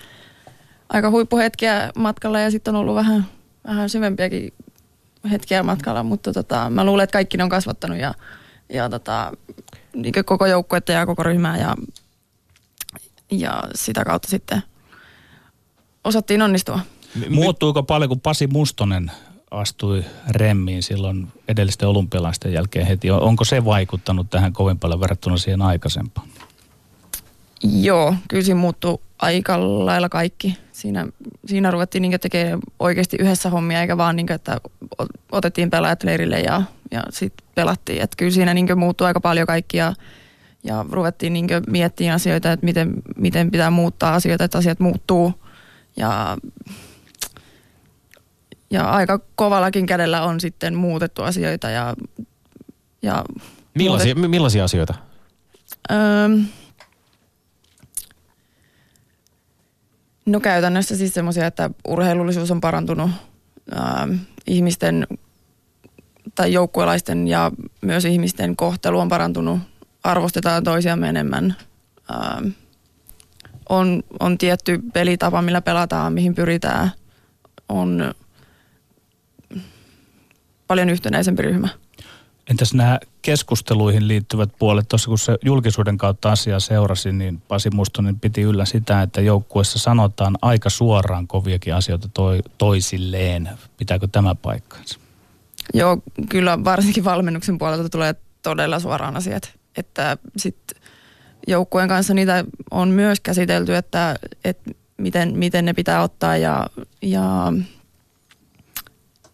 aika huippuhetkiä matkalla ja sitten on ollut vähän, vähän syvempiäkin hetkiä matkalla, mutta tota, mä luulen, että kaikki ne on kasvattanut ja, ja tota, niin koko joukkuetta ja koko ryhmää ja, ja sitä kautta sitten osattiin onnistua. Muuttuiko paljon, kun Pasi Mustonen astui remmiin silloin edellisten olympialaisten jälkeen heti? Onko se vaikuttanut tähän kovin paljon verrattuna siihen aikaisempaan? Joo, kyllä siinä muuttui aika lailla kaikki. Siinä, siinä ruvettiin niin tekemään oikeasti yhdessä hommia, eikä vaan niin kuin, että otettiin pelaajat leirille ja, ja sitten pelattiin. Et kyllä siinä niin muuttui aika paljon kaikki ja, ja ruvettiin niin miettimään asioita, että miten, miten pitää muuttaa asioita, että asiat muuttuu. Ja, ja aika kovallakin kädellä on sitten muutettu asioita. Ja, ja millaisia, muutet... millaisia asioita? Öö, No käytännössä siis semmoisia, että urheilullisuus on parantunut ää, ihmisten tai joukkuelaisten ja myös ihmisten kohtelu on parantunut, arvostetaan toisiamme enemmän. Ää, on, on tietty pelitapa, millä pelataan, mihin pyritään. On paljon yhtenäisempi ryhmä. Entäs nämä keskusteluihin liittyvät puolet, tuossa kun se julkisuuden kautta asiaa seurasi, niin Pasi Mustonen piti yllä sitä, että joukkueessa sanotaan aika suoraan koviakin asioita toi, toisilleen. Pitääkö tämä paikkaansa? Joo, kyllä varsinkin valmennuksen puolelta tulee todella suoraan asiat. Että sitten joukkueen kanssa niitä on myös käsitelty, että, että miten, miten ne pitää ottaa ja, ja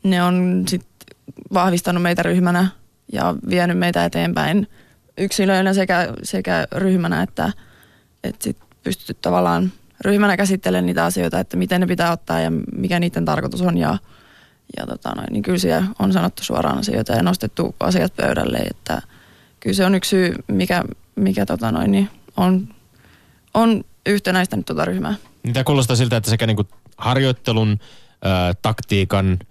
ne on sitten vahvistanut meitä ryhmänä ja vienyt meitä eteenpäin yksilöinä sekä, sekä ryhmänä, että, että sit pystytty tavallaan ryhmänä käsittelemään niitä asioita, että miten ne pitää ottaa ja mikä niiden tarkoitus on. Ja, ja tota noin, niin kyllä siellä on sanottu suoraan asioita ja nostettu asiat pöydälle, että kyllä se on yksi syy, mikä, mikä tota noin, niin on, on yhtenäistänyt tuota ryhmää. Tämä kuulostaa siltä, että sekä niin kuin harjoittelun, ää, taktiikan –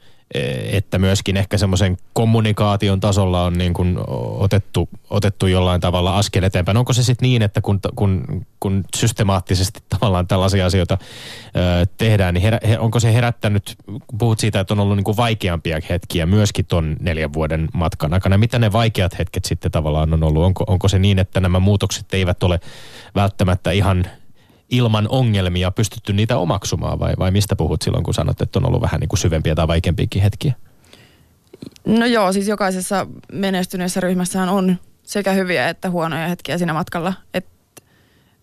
että myöskin ehkä semmoisen kommunikaation tasolla on niin kuin otettu, otettu jollain tavalla askel eteenpäin. Onko se sitten niin, että kun, kun, kun systemaattisesti tavallaan tällaisia asioita ö, tehdään, niin herä, her, onko se herättänyt, kun puhut siitä, että on ollut niin kuin vaikeampia hetkiä myöskin ton neljän vuoden matkan aikana, mitä ne vaikeat hetket sitten tavallaan on ollut? Onko, onko se niin, että nämä muutokset eivät ole välttämättä ihan – ilman ongelmia pystytty niitä omaksumaan vai, vai mistä puhut silloin, kun sanot, että on ollut vähän niin kuin syvempiä tai vaikeampiakin hetkiä? No joo, siis jokaisessa menestyneessä ryhmässähän on sekä hyviä että huonoja hetkiä siinä matkalla. Et,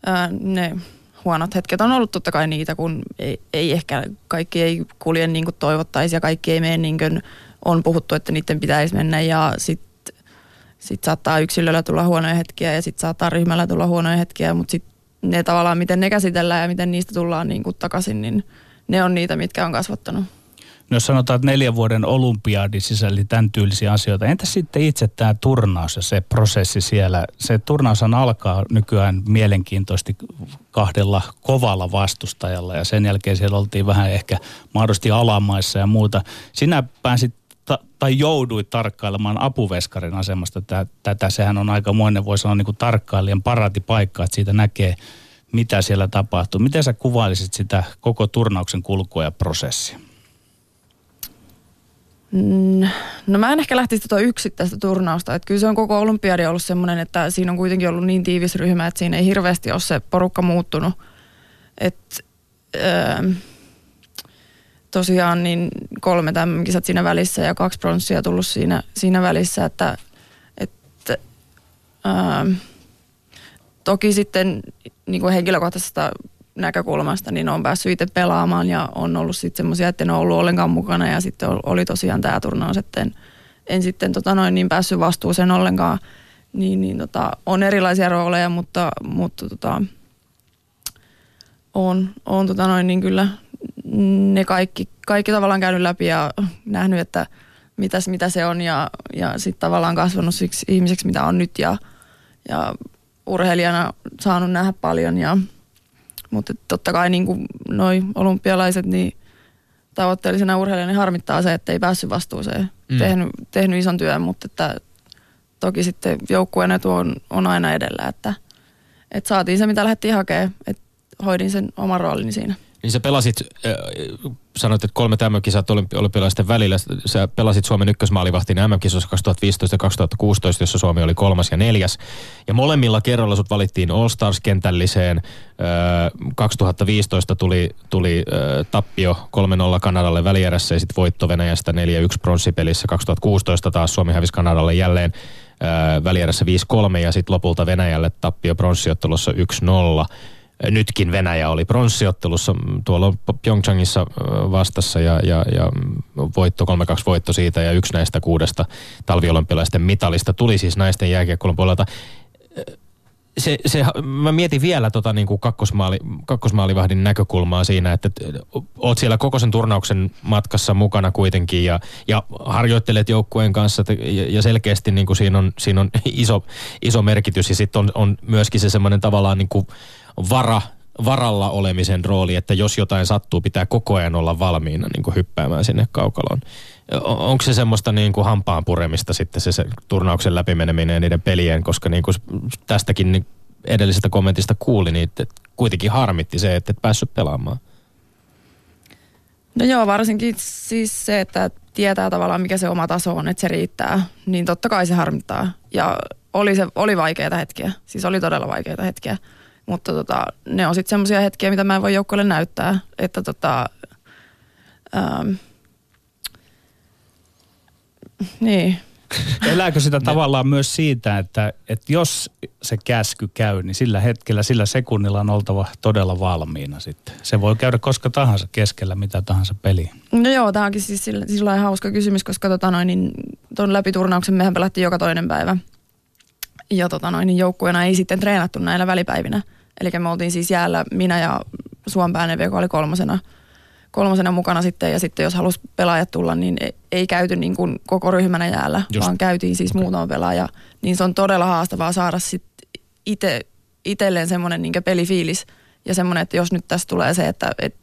ää, ne huonot hetket on ollut totta kai niitä, kun ei, ei ehkä kaikki ei kulje niin kuin toivottaisiin ja kaikki ei mene niin kuin on puhuttu, että niiden pitäisi mennä ja sitten sit saattaa yksilöllä tulla huonoja hetkiä ja sitten saattaa ryhmällä tulla huonoja hetkiä, mutta sitten ne tavallaan, miten ne käsitellään ja miten niistä tullaan niin kuin takaisin, niin ne on niitä, mitkä on kasvattanut. No jos sanotaan, että neljän vuoden olympiadi sisälli tämän tyylisiä asioita, entä sitten itse tämä turnaus ja se prosessi siellä? Se turnaushan alkaa nykyään mielenkiintoisesti kahdella kovalla vastustajalla ja sen jälkeen siellä oltiin vähän ehkä mahdollisesti alamaissa ja muuta. Sinä pääsit ta, tai jouduit tarkkailemaan apuveskarin asemasta tätä. Sehän on aika monen, voi sanoa niin kuin tarkkailijan paikka, että siitä näkee, mitä siellä tapahtuu. Miten sä kuvailisit sitä koko turnauksen kulkua ja prosessia? Mm, no mä en ehkä lähtisi tuota yksittäistä turnausta. Että kyllä se on koko olympiadi ollut semmoinen, että siinä on kuitenkin ollut niin tiivis ryhmä, että siinä ei hirveästi ole se porukka muuttunut. Että... Öö, tosiaan niin kolme kisat siinä välissä ja kaksi pronssia tullut siinä, siinä välissä, että, että ää, toki sitten niin kuin henkilökohtaisesta näkökulmasta, niin on päässyt itse pelaamaan ja on ollut sitten semmoisia, että en ole ollut ollenkaan mukana ja sitten oli tosiaan tämä turnaus, että en, en sitten tota noin, niin päässyt vastuuseen ollenkaan. Niin, niin tota, on erilaisia rooleja, mutta, mutta tota, on, on tota noin, niin kyllä ne kaikki kaikki tavallaan käynyt läpi ja nähnyt, että mitäs, mitä se on ja, ja sitten tavallaan kasvanut siksi ihmiseksi, mitä on nyt ja, ja urheilijana saanut nähdä paljon. Ja, mutta totta kai niin kuin noi olympialaiset, niin tavoitteellisena urheilijana niin harmittaa se, että ei päässyt vastuuseen. Mm. Tehnyt, tehnyt ison työn, mutta että toki sitten joukkueen etu on, on aina edellä, että, että saatiin se, mitä lähdettiin hakemaan, että hoidin sen oman roolini siinä. Niin sä pelasit, äh, sanoit, että kolme MM-kisat olympialaisten välillä. Sä pelasit Suomen ykkösmaalivahtin MM-kisossa 2015 ja 2016, jossa Suomi oli kolmas ja neljäs. Ja molemmilla kerralla sut valittiin All Stars-kentälliseen. Äh, 2015 tuli, tuli äh, tappio 3-0 Kanadalle välierässä ja sitten voitto Venäjästä 4-1 pronssipelissä. 2016 taas Suomi hävisi Kanadalle jälleen äh, välierässä 5-3 ja sitten lopulta Venäjälle tappio pronssiottelussa 1-0 nytkin Venäjä oli pronssiottelussa tuolla Pyeongchangissa vastassa ja, ja, ja voitto, 3-2 voitto siitä ja yksi näistä kuudesta talviolympialaisten mitalista tuli siis naisten jääkiekkoilun puolelta. Se, se, mä mietin vielä tota niin kuin kakkosmaali, kakkosmaalivahdin näkökulmaa siinä, että oot siellä koko sen turnauksen matkassa mukana kuitenkin ja, ja harjoittelet joukkueen kanssa ja, ja selkeästi niin kuin siinä on, siinä on iso, iso merkitys ja sitten on, on myöskin se semmoinen tavallaan niin kuin vara, varalla olemisen rooli, että jos jotain sattuu, pitää koko ajan olla valmiina niin kuin hyppäämään sinne kaukaloon. Onko se semmoista niin kuin hampaan puremista sitten se, se turnauksen läpimeneminen ja niiden pelien, koska niin kuin tästäkin niin edellisestä kommentista kuuli, niin että kuitenkin harmitti se, että et päässyt pelaamaan. No joo, varsinkin siis se, että tietää tavallaan mikä se oma taso on, että se riittää, niin totta kai se harmittaa. Ja oli, se, oli vaikeita hetkiä, siis oli todella vaikeita hetkiä. Mutta tota, ne on sitten semmoisia hetkiä, mitä mä en voi joukkueelle näyttää. Että tota, ähm, niin. Elääkö sitä tavallaan myös siitä, että, että jos se käsky käy, niin sillä hetkellä, sillä sekunnilla on oltava todella valmiina sitten. Se voi käydä koska tahansa keskellä mitä tahansa peliä. No joo, tämä onkin siis sillä, sillä hauska kysymys, koska tota noin, niin ton läpiturnauksen mehän pelattiin joka toinen päivä. Ja tota noin, niin joukkueena ei sitten treenattu näillä välipäivinä. Eli me oltiin siis jäällä minä ja Suompäinen, joka oli kolmosena, kolmosena mukana sitten. Ja sitten jos halusi pelaajat tulla, niin ei, ei käyty niin kuin koko ryhmänä jäällä, Just. vaan käytiin siis okay. muutama pelaaja. Niin se on todella haastavaa saada sitten itse itselleen semmoinen niin pelifiilis ja semmoinen, että jos nyt tässä tulee se, että et,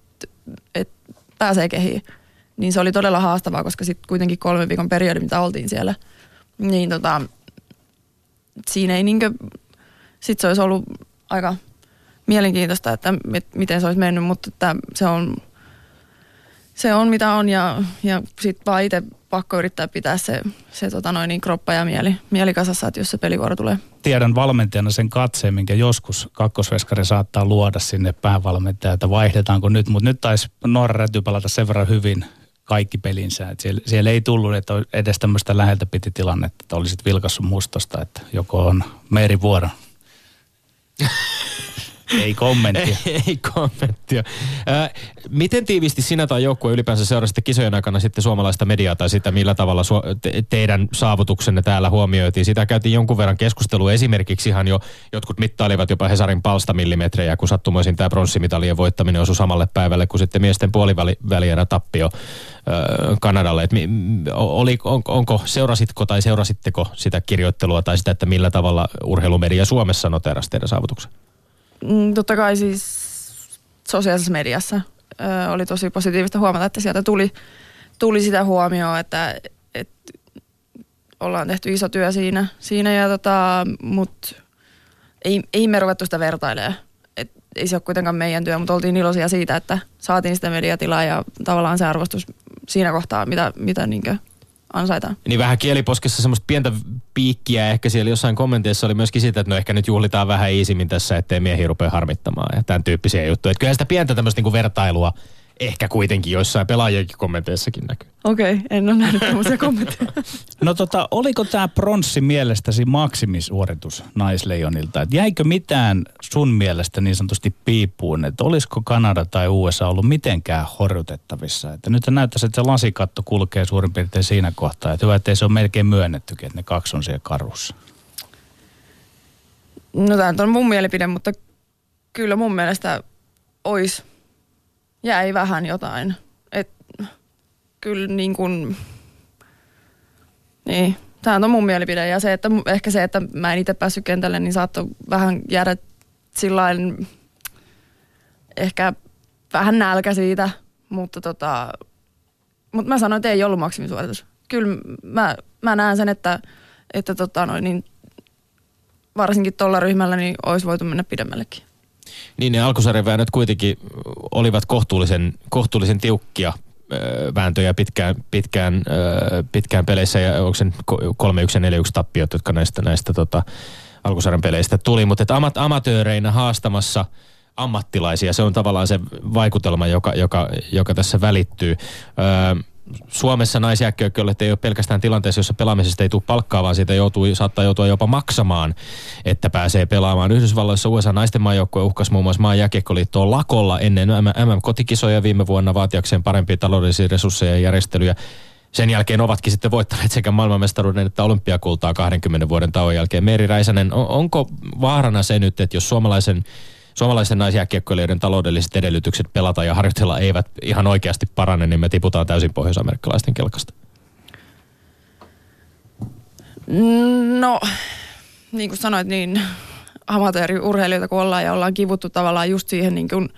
et pääsee kehiin, niin se oli todella haastavaa, koska sitten kuitenkin kolmen viikon periodi, mitä oltiin siellä, niin tota, siinä ei niinkö, sitten se olisi ollut aika mielenkiintoista, että miten se olisi mennyt, mutta että se on, se on mitä on ja, ja sitten vaan itse pakko yrittää pitää se, se tota noin, niin kroppa ja mieli, mieli kasassa, että jos se pelivuoro tulee. Tiedän valmentajana sen katseen, minkä joskus kakkosveskari saattaa luoda sinne päävalmentaja, että vaihdetaanko nyt, mutta nyt taisi Norra Räty palata sen verran hyvin kaikki pelinsä. Että siellä, siellä, ei tullut että edes tämmöistä läheltä piti tilannetta, että olisit vilkassut mustasta, että joko on Meeri vuoro. Ei kommenttia. ei, ei kommenttia. Äh, miten tiivisti sinä tai joukkue ylipäänsä seurasitte kisojen aikana sitten suomalaista mediaa tai sitä, millä tavalla su- te- teidän saavutuksenne täällä huomioitiin? Sitä käytiin jonkun verran keskustelua. Esimerkiksi ihan jo jotkut mittailivat jopa Hesarin palstamillimetrejä, kun sattumoisin tämä pronssimitalien voittaminen osui samalle päivälle kuin sitten miesten puolivälierä tappio äh, Kanadalle. Et mi- oli, on, onko, seurasitko tai seurasitteko sitä kirjoittelua tai sitä, että millä tavalla urheilumedia Suomessa noterasi teidän saavutuksen? Mm, totta kai siis sosiaalisessa mediassa ö, oli tosi positiivista huomata, että sieltä tuli, tuli sitä huomioon, että, että ollaan tehty iso työ siinä, siinä ja tota, mutta ei, ei me ruvettu sitä vertailemaan. Et ei se ole kuitenkaan meidän työ, mutta oltiin iloisia siitä, että saatiin sitä mediatilaa ja tavallaan se arvostus siinä kohtaa, mitä, mitä niinkö ansaitaan. Niin vähän kieliposkessa semmoista pientä piikkiä. Ehkä siellä jossain kommenteissa oli myöskin sitä, että no ehkä nyt juhlitaan vähän iisimmin tässä, ettei miehiä rupea harmittamaan ja tämän tyyppisiä juttuja. Että kyllä sitä pientä tämmöistä niinku vertailua ehkä kuitenkin joissain pelaajienkin kommenteissakin näkyy. Okei, okay, en ole nähnyt tämmöisiä kommentteja. No tota, oliko tämä pronssi mielestäsi maksimisuoritus naisleijonilta? Et jäikö mitään sun mielestä niin sanotusti piipuun, että olisiko Kanada tai USA ollut mitenkään horjutettavissa? Että nyt näyttäisi, että se lasikatto kulkee suurin piirtein siinä kohtaa, että hyvä, että se on melkein myönnettykin, että ne kaksi on siellä karussa. No tämä on mun mielipide, mutta kyllä mun mielestä olisi jäi vähän jotain. Et kyllä niin kuin, niin, tämä on mun mielipide. Ja se, että ehkä se, että mä en itse päässyt kentälle, niin saattoi vähän jäädä sillain, ehkä vähän nälkä siitä, mutta tota, mutta mä sanoin, että ei ollut maksimisuoritus. Kyllä mä, mä näen sen, että, että tota noin, niin varsinkin tuolla ryhmällä niin olisi voitu mennä pidemmällekin. Niin ne alkusarjan väännöt kuitenkin olivat kohtuullisen, kohtuullisen tiukkia vääntöjä pitkään, pitkään, pitkään peleissä ja onko sen 3-1 ja 4-1 tappiot, jotka näistä, näistä tota, alkusarjan peleistä tuli. Mutta amat, amatööreinä haastamassa ammattilaisia, se on tavallaan se vaikutelma, joka, joka, joka tässä välittyy. Öö, Suomessa naisjääkkiökkölle ei ole pelkästään tilanteessa, jossa pelaamisesta ei tule palkkaa, vaan siitä joutuu, saattaa joutua jopa maksamaan, että pääsee pelaamaan. Yhdysvalloissa USA naisten maajoukkue uhkas muun muassa maan jääkiekkoliittoon lakolla ennen MM-kotikisoja viime vuonna vaatiakseen parempia taloudellisia resursseja ja järjestelyjä. Sen jälkeen ovatkin sitten voittaneet sekä maailmanmestaruuden että olympiakultaa 20 vuoden tauon jälkeen. Meeri Räisänen, onko vaarana se nyt, että jos suomalaisen suomalaisten naisjääkiekkoilijoiden taloudelliset edellytykset pelata ja harjoitella eivät ihan oikeasti parane, niin me tiputaan täysin pohjois-amerikkalaisten kelkasta? No, niin kuin sanoit, niin amatööriurheilijoita kun ollaan ja ollaan kivuttu tavallaan just siihen niin kuin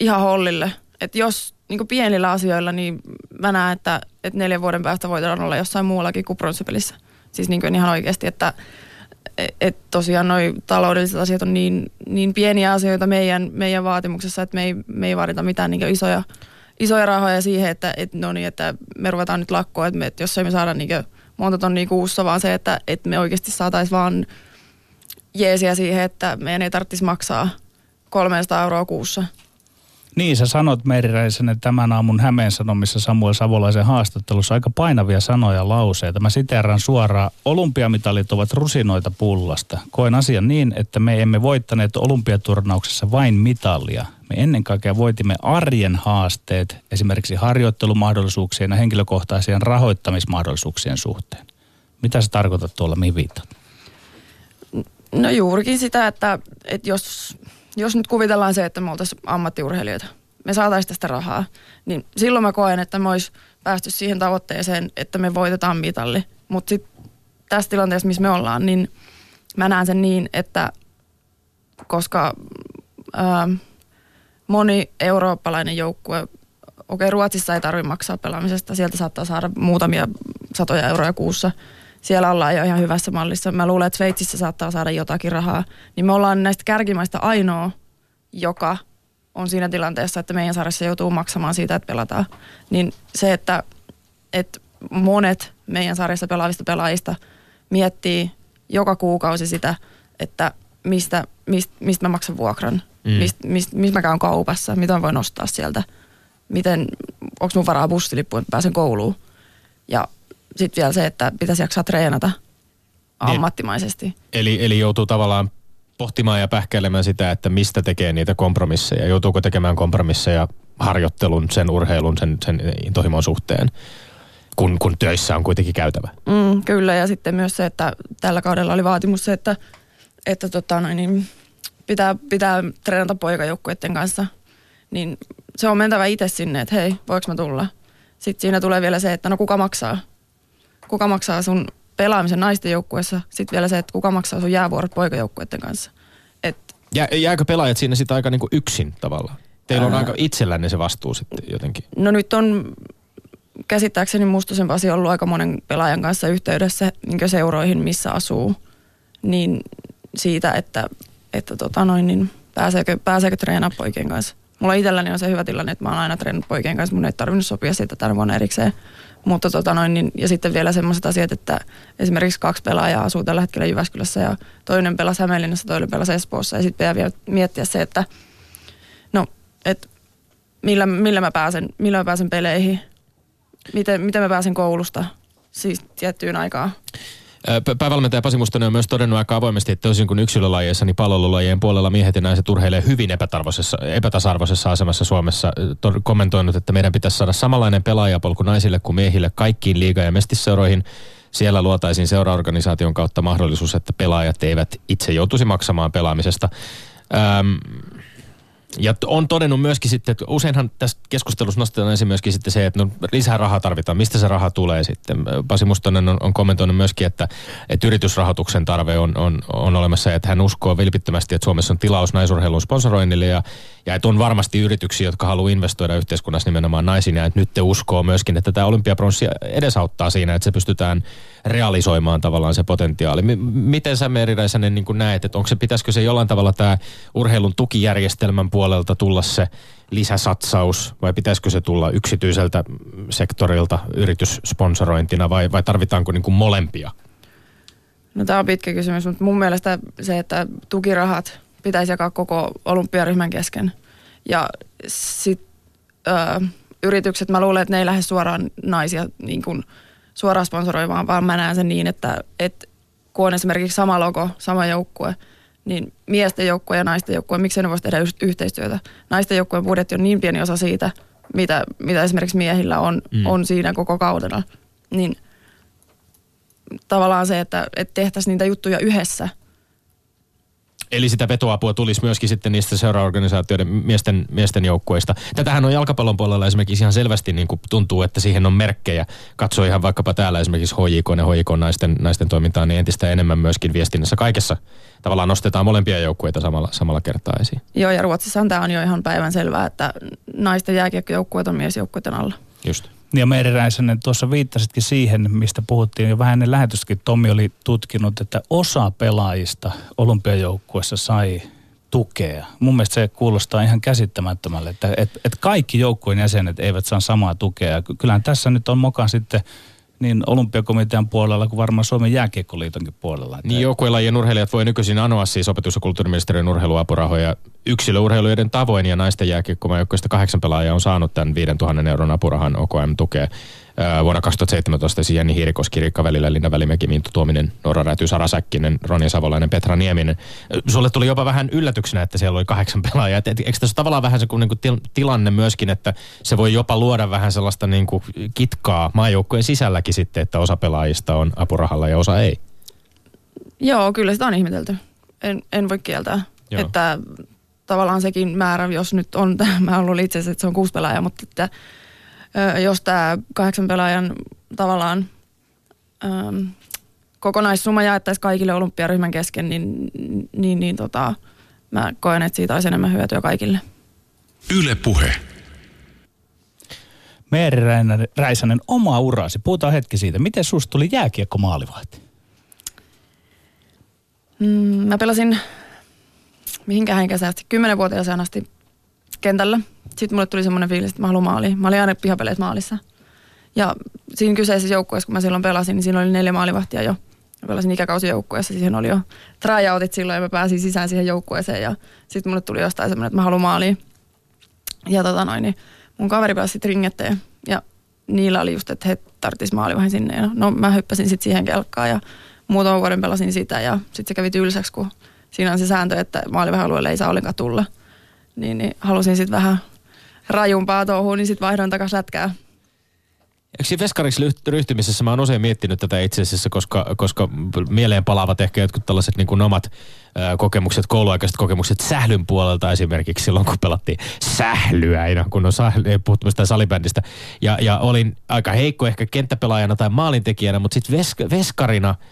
ihan hollille. Että jos niin kuin pienillä asioilla, niin mä näen, että, että neljän vuoden päästä voidaan olla jossain muuallakin kuin pronssipelissä. Siis niin kuin ihan oikeasti, että että tosiaan noi taloudelliset asiat on niin, niin pieniä asioita meidän, meidän vaatimuksessa, että me ei, me ei vaadita mitään niin isoja, isoja rahoja siihen, että, että, no niin, että me ruvetaan nyt lakkoon, että, me, että jos ei me saada niin monta tonnia kuussa, vaan se, että, että me oikeasti saataisiin vaan jeesiä siihen, että meidän ei tarvitsisi maksaa 300 euroa kuussa – niin, sä sanot Räisänen tämän aamun Hämeen Sanomissa Samuel Savolaisen haastattelussa aika painavia sanoja lauseita. Mä siteeraan suoraan, olympiamitalit ovat rusinoita pullasta. Koen asian niin, että me emme voittaneet olympiaturnauksessa vain mitalia. Me ennen kaikkea voitimme arjen haasteet, esimerkiksi harjoittelumahdollisuuksien ja henkilökohtaisien rahoittamismahdollisuuksien suhteen. Mitä sä tarkoitat tuolla, mihin viittaat? No juurikin sitä, että, että jos jos nyt kuvitellaan se, että me oltaisiin ammattiurheilijoita, me saataisiin tästä rahaa, niin silloin mä koen, että me olisi päästy siihen tavoitteeseen, että me voitetaan mitalli. Mutta sitten tässä tilanteessa, missä me ollaan, niin mä näen sen niin, että koska ää, moni eurooppalainen joukkue, okei okay, Ruotsissa ei tarvitse maksaa pelaamisesta, sieltä saattaa saada muutamia satoja euroja kuussa – siellä ollaan jo ihan hyvässä mallissa. Mä luulen, että Sveitsissä saattaa saada jotakin rahaa. Niin me ollaan näistä kärkimaista ainoa, joka on siinä tilanteessa, että meidän sarjassa joutuu maksamaan siitä, että pelataan. Niin se, että, että monet meidän sarjassa pelaavista pelaajista miettii joka kuukausi sitä, että mistä, mistä, mistä mä maksan vuokran, mm. mistä, mistä, mistä mä käyn kaupassa, mitä mä voin ostaa sieltä, miten, onko mun varaa bussilippu, että pääsen kouluun. Ja sitten vielä se, että pitäisi jaksaa treenata niin. ammattimaisesti. Eli, eli joutuu tavallaan pohtimaan ja pähkäilemään sitä, että mistä tekee niitä kompromisseja. Joutuuko tekemään kompromisseja harjoittelun, sen urheilun, sen, sen intohimon suhteen, kun, kun töissä on kuitenkin käytävä. Mm, kyllä, ja sitten myös se, että tällä kaudella oli vaatimus se, että, että tota, no, niin pitää, pitää treenata poikajoukkueiden kanssa. Niin se on mentävä itse sinne, että hei, voiko mä tulla? Sitten siinä tulee vielä se, että no kuka maksaa kuka maksaa sun pelaamisen naisten joukkueessa, sitten vielä se, että kuka maksaa sun jäävuorot poikajoukkueiden kanssa. Et, Jää, jääkö pelaajat siinä sitten aika niinku yksin tavallaan? Teillä on ää, aika itsellänne se vastuu sitten jotenkin. No nyt on käsittääkseni Mustosen Pasi ollut aika monen pelaajan kanssa yhteydessä niin seuroihin, missä asuu, niin siitä, että, että tota noin, niin pääseekö, pääseekö treenaa poikien kanssa. Mulla itselläni on se hyvä tilanne, että mä oon aina treenannut poikien kanssa, mun ei tarvinnut sopia siitä tänä vuonna erikseen. Mutta tota noin, niin, ja sitten vielä sellaiset asiat, että esimerkiksi kaksi pelaajaa asuu tällä hetkellä Jyväskylässä ja toinen pelasi Hämeenlinnassa, toinen pelasi Espoossa. Ja sitten vielä miettiä se, että no, et millä, millä, mä pääsen, millä mä pääsen peleihin, miten, miten mä pääsen koulusta siis tiettyyn aikaan. Päävalmentaja Pasi Mustonen on myös todennut aika avoimesti, että toisin kuin yksilölajeissa, niin palvelulajien puolella miehet ja naiset urheilee hyvin epätasa-arvoisessa asemassa Suomessa. Kommentoinut, että meidän pitäisi saada samanlainen pelaajapolku naisille kuin miehille kaikkiin liiga- ja mestisseuroihin. Siellä luotaisiin seuraorganisaation kautta mahdollisuus, että pelaajat eivät itse joutuisi maksamaan pelaamisesta. Ähm, Ja on todennut myöskin sitten, että useinhan tässä keskustelussa nostetaan esiin myöskin sitten se, että no lisää rahaa tarvitaan. Mistä se raha tulee sitten? Pasi Mustonen on, on kommentoinut myöskin, että, että yritysrahoituksen tarve on, on, on olemassa ja että hän uskoo vilpittömästi, että Suomessa on tilaus naisurheilun sponsoroinnille ja, ja että on varmasti yrityksiä, jotka haluaa investoida yhteiskunnassa nimenomaan naisiin ja että nyt te uskoo myöskin, että tämä olympiapronssi edesauttaa siinä, että se pystytään realisoimaan tavallaan se potentiaali. M- miten sä Meeri Räisänen niin näet, että onko se, pitäisikö se jollain tavalla tämä urheilun tukijärjestelmän puolelta tulla se lisäsatsaus vai pitäisikö se tulla yksityiseltä sektorilta yrityssponsorointina vai, vai tarvitaanko niin kuin molempia? No tämä on pitkä kysymys, mutta mun mielestä se, että tukirahat pitäisi jakaa koko olympiaryhmän kesken. Ja sitten yritykset, mä luulen, että ne ei lähde suoraan naisia niin kuin suoraan sponsoroimaan, vaan mä näen sen niin, että, että kun on esimerkiksi sama logo, sama joukkue, niin miesten joukkue ja naisten joukkue, miksi ne voisi tehdä yhteistyötä? Naisten joukkueen budjetti on niin pieni osa siitä, mitä, mitä esimerkiksi miehillä on, mm. on siinä koko kaudella. Niin tavallaan se, että, että tehtäisiin niitä juttuja yhdessä – Eli sitä vetoapua tulisi myöskin sitten niistä seuraorganisaatioiden miesten, miesten joukkueista. Tätähän on jalkapallon puolella esimerkiksi ihan selvästi niin kuin tuntuu, että siihen on merkkejä. Katsoo ihan vaikkapa täällä esimerkiksi HJK ja HJK naisten, naisten toimintaa, niin entistä enemmän myöskin viestinnässä kaikessa. Tavallaan nostetaan molempia joukkueita samalla, samalla kertaa esiin. Joo, ja Ruotsissa tämä on jo ihan päivän selvää, että naisten jääkiekkojoukkueet on miesjoukkueiden alla. Just. Ja Meeri Räisänen, tuossa viittasitkin siihen, mistä puhuttiin jo vähän ennen lähetystäkin. Tommi oli tutkinut, että osa pelaajista olympiajoukkuessa sai tukea. Mun mielestä se kuulostaa ihan käsittämättömälle, että et, et kaikki joukkueen jäsenet eivät saa samaa tukea. Kyllähän tässä nyt on mokan sitten niin olympiakomitean puolella kuin varmaan Suomen jääkiekkoliitonkin puolella. Niin joukkuelajien urheilijat voi nykyisin anoa siis opetus- ja kulttuuriministeriön urheiluapurahoja yksilöurheilijoiden tavoin ja naisten jääkiekkomajoukkueesta kahdeksan pelaajaa on saanut tämän 5000 euron apurahan OKM-tukea vuonna 2017 siis Jenni Hiirikoski, Riikka Välillä, Linna Välimäki, Minttu Tuominen, Nora Räty, Sara Säkkinen, Ronja Savolainen, Petra Nieminen. Sulle tuli jopa vähän yllätyksenä, että siellä oli kahdeksan pelaajaa. Et, et, eikö tässä tavallaan vähän se kuin, niin kuin til, tilanne myöskin, että se voi jopa luoda vähän sellaista niin kuin kitkaa maajoukkojen sisälläkin sitten, että osa pelaajista on apurahalla ja osa ei? Joo, kyllä sitä on ihmetelty. En, en voi kieltää. Joo. Että tavallaan sekin määrä, jos nyt on, mä luulin itse asiassa, että se on kuusi pelaajaa, mutta että jos tämä kahdeksan pelaajan tavallaan ähm, kokonaissumma jaettaisiin kaikille olympiaryhmän kesken, niin, niin, niin tota, mä koen, että siitä olisi enemmän hyötyä kaikille. Yle Puhe. Meeri Räisänen, oma urasi. Puhutaan hetki siitä. Miten susta tuli jääkiekko maalivahti? Mm, mä pelasin mihinkähän kesästi, kymmenenvuotiaaseen asti kentällä. Sitten mulle tuli semmoinen fiilis, että mä haluan maaliin. Mä olin aina pihapeleissä maalissa. Ja siinä kyseisessä joukkueessa, kun mä silloin pelasin, niin siinä oli neljä maalivahtia jo. Mä pelasin ikäkausijoukkueessa, siihen oli jo tryoutit silloin ja mä pääsin sisään siihen joukkueeseen. Ja sitten mulle tuli jostain semmoinen, että mä haluan maaliin. Ja tota noin, niin mun kaveri pelasi sitten ringetteen. Ja niillä oli just, että he tarvitsisi maalivahin sinne. Ja no mä hyppäsin sitten siihen kelkkaan ja muutaman vuoden pelasin sitä. Ja sitten se kävi tylsäksi, kun siinä on se sääntö, että maalivahin alueelle ei saa ollenkaan tulla niin, niin halusin sitten vähän rajumpaa touhuun, niin sitten vaihdoin takaisin lätkää. Eikö veskariksi ryhtymisessä mä oon usein miettinyt tätä itse asiassa, koska, koska mieleen palaavat ehkä jotkut tällaiset niin kuin omat ää, kokemukset, kouluaikaiset kokemukset sählyn puolelta esimerkiksi silloin, kun pelattiin sählyä aina, kun on sähly, puhuttu salibändistä. Ja, ja olin aika heikko ehkä kenttäpelaajana tai maalintekijänä, mutta sitten ves, veskarina –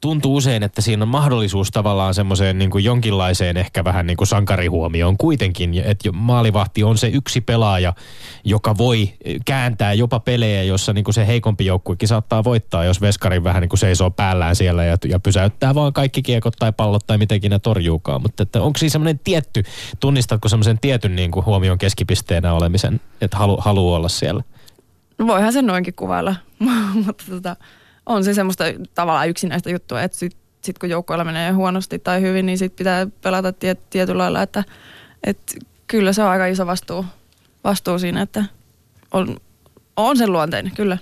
tuntuu usein, että siinä on mahdollisuus tavallaan semmoiseen niin kuin jonkinlaiseen ehkä vähän niin kuin sankarihuomioon kuitenkin, että maalivahti on se yksi pelaaja, joka voi kääntää jopa pelejä, jossa niin kuin se heikompi joukkuekin saattaa voittaa, jos veskarin vähän niin kuin seisoo päällään siellä ja, ja pysäyttää vaan kaikki kiekot tai pallot tai mitenkin ne torjuukaan. Mutta että onko siinä semmoinen tietty, tunnistatko semmoisen tietyn niin kuin huomion keskipisteenä olemisen, että halu, haluaa olla siellä? Voihan sen noinkin kuvailla, mutta tota, on se semmoista tavallaan yksinäistä juttua, että sitten sit kun joukkoilla menee huonosti tai hyvin, niin sitten pitää pelata tiet, tietyllä lailla, että et kyllä se on aika iso vastuu, vastuu siinä, että on, on sen luonteinen, kyllä.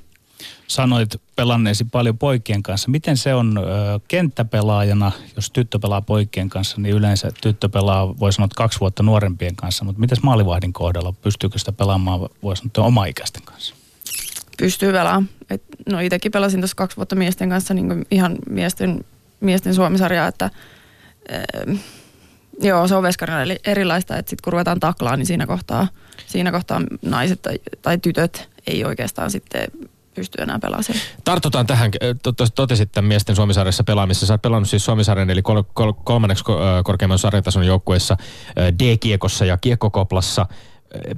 Sanoit pelanneesi paljon poikien kanssa. Miten se on ö, kenttäpelaajana, jos tyttö pelaa poikien kanssa, niin yleensä tyttö pelaa, voi sanoa, kaksi vuotta nuorempien kanssa, mutta miten maalivahdin kohdalla, pystyykö sitä pelaamaan, voi sanoa, oma-ikäisten kanssa? Pystyy pelaamaan. Et, no itsekin pelasin tuossa kaksi vuotta miesten kanssa niin ihan miesten, miesten suomisarjaa, että äh, Joo, se on veskarilla eli erilaista, että sitten kun ruvetaan taklaa, niin siinä kohtaa, siinä kohtaa naiset tai, tai tytöt ei oikeastaan sitten pysty enää pelaamaan Tartutaan tähän, totesit tämän miesten Suomisarjassa pelaamissa. Sä oot pelannut siis Suomisarjan eli kol- kol- kolmanneksi korkeimman sarjatason joukkueessa D-kiekossa ja kiekkokoplassa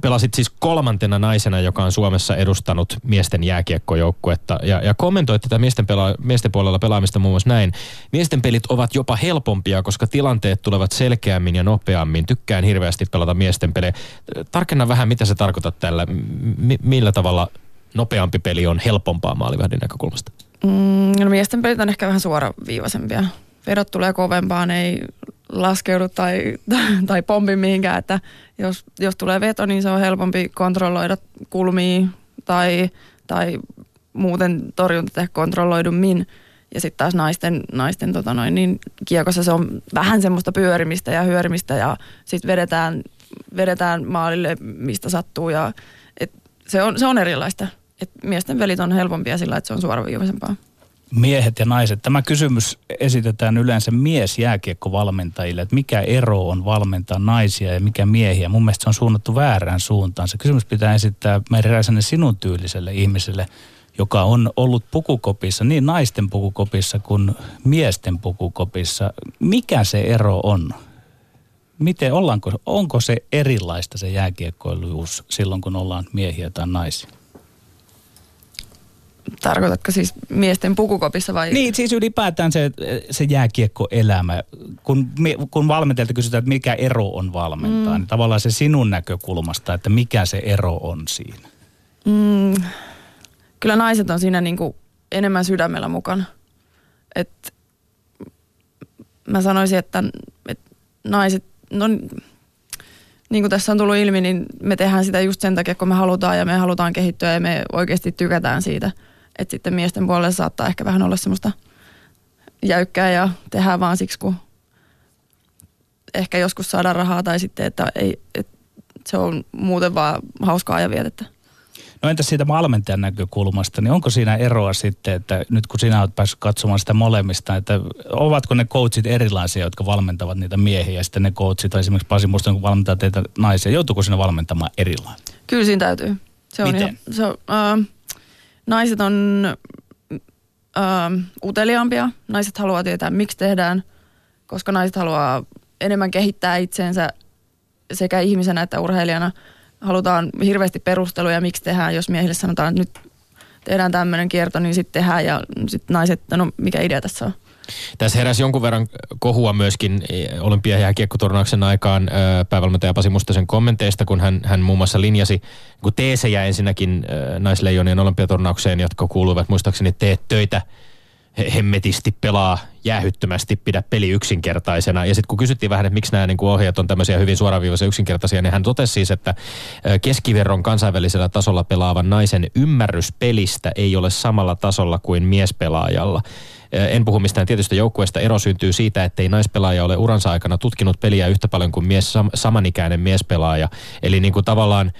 pelasit siis kolmantena naisena, joka on Suomessa edustanut miesten jääkiekkojoukkuetta. Ja, ja kommentoit tätä miesten, pela, miesten puolella pelaamista muun muassa näin. Miesten pelit ovat jopa helpompia, koska tilanteet tulevat selkeämmin ja nopeammin. Tykkään hirveästi pelata miesten pelejä. Tarkenna vähän, mitä se tarkoitat tällä. M- millä tavalla nopeampi peli on helpompaa maalivahdin näkökulmasta? Mm, no miesten pelit on ehkä vähän suoraviivaisempia. Vedot tulee kovempaan, ei laskeudu tai, tai pompi mihinkään, että jos, jos tulee veto, niin se on helpompi kontrolloida kulmia tai, tai muuten torjunta tehdä kontrolloidummin. Ja sitten taas naisten, naisten tota noin, niin kiekossa se on vähän semmoista pyörimistä ja hyörimistä ja sitten vedetään, vedetään maalille, mistä sattuu. Ja, et se, on, se on erilaista. Et miesten velit on helpompia sillä, että se on suoraviivaisempaa miehet ja naiset. Tämä kysymys esitetään yleensä miesjääkiekkovalmentajille, että mikä ero on valmentaa naisia ja mikä miehiä. Mun mielestä se on suunnattu väärään suuntaan. Se kysymys pitää esittää Räisänen sinun tyyliselle ihmiselle, joka on ollut pukukopissa, niin naisten pukukopissa kuin miesten pukukopissa. Mikä se ero on? Miten ollaanko, onko se erilaista se jääkiekkoiluus silloin, kun ollaan miehiä tai naisia? Tarkoitatko siis miesten pukukopissa vai? Niin, siis ylipäätään se, se jääkiekkoelämä. Kun, kun valmentajalta kysytään, että mikä ero on valmentaa, mm. niin tavallaan se sinun näkökulmasta, että mikä se ero on siinä? Mm, kyllä naiset on siinä niin kuin enemmän sydämellä mukana. Et mä sanoisin, että, että naiset, no niin kuin tässä on tullut ilmi, niin me tehdään sitä just sen takia, kun me halutaan ja me halutaan kehittyä ja me oikeasti tykätään siitä – että sitten miesten puolella saattaa ehkä vähän olla semmoista jäykkää ja tehdään vaan siksi, kun ehkä joskus saadaan rahaa tai sitten, että, ei, että se on muuten vaan hauskaa ajanvietettä. No entäs siitä valmentajan näkökulmasta, niin onko siinä eroa sitten, että nyt kun sinä olet päässyt katsomaan sitä molemmista, että ovatko ne coachit erilaisia, jotka valmentavat niitä miehiä ja sitten ne coachit, tai esimerkiksi Pasi Musta, kun valmentaa teitä naisia, joutuuko sinä valmentamaan erilainen? Kyllä siinä täytyy. Se on Miten? Ihan, se on, uh, naiset on ö, uteliaampia. Naiset haluaa tietää, miksi tehdään, koska naiset haluaa enemmän kehittää itseensä sekä ihmisenä että urheilijana. Halutaan hirveästi perusteluja, miksi tehdään. Jos miehille sanotaan, että nyt tehdään tämmöinen kierto, niin sitten tehdään ja sitten naiset, no mikä idea tässä on. Tässä heräsi jonkun verran kohua myöskin e, olympia- ja kiekkoturnauksen aikaan päävalmentaja Pasi Mustasen kommenteista, kun hän, hän muun muassa linjasi kun teesejä ensinnäkin naisleijonien olympiaturnaukseen, jotka kuuluivat muistaakseni teet töitä hemmetisti pelaa jäähyttömästi, pidä peli yksinkertaisena. Ja sitten kun kysyttiin vähän, että miksi nämä niin ohjeet on tämmöisiä hyvin suoraviivaisia yksinkertaisia, niin hän totesi siis, että keskiverron kansainvälisellä tasolla pelaavan naisen ymmärrys pelistä ei ole samalla tasolla kuin miespelaajalla. En puhu mistään tietystä joukkueesta. Ero syntyy siitä, että ei naispelaaja ole uransa aikana tutkinut peliä yhtä paljon kuin mies, samanikäinen miespelaaja. Eli niin kuin tavallaan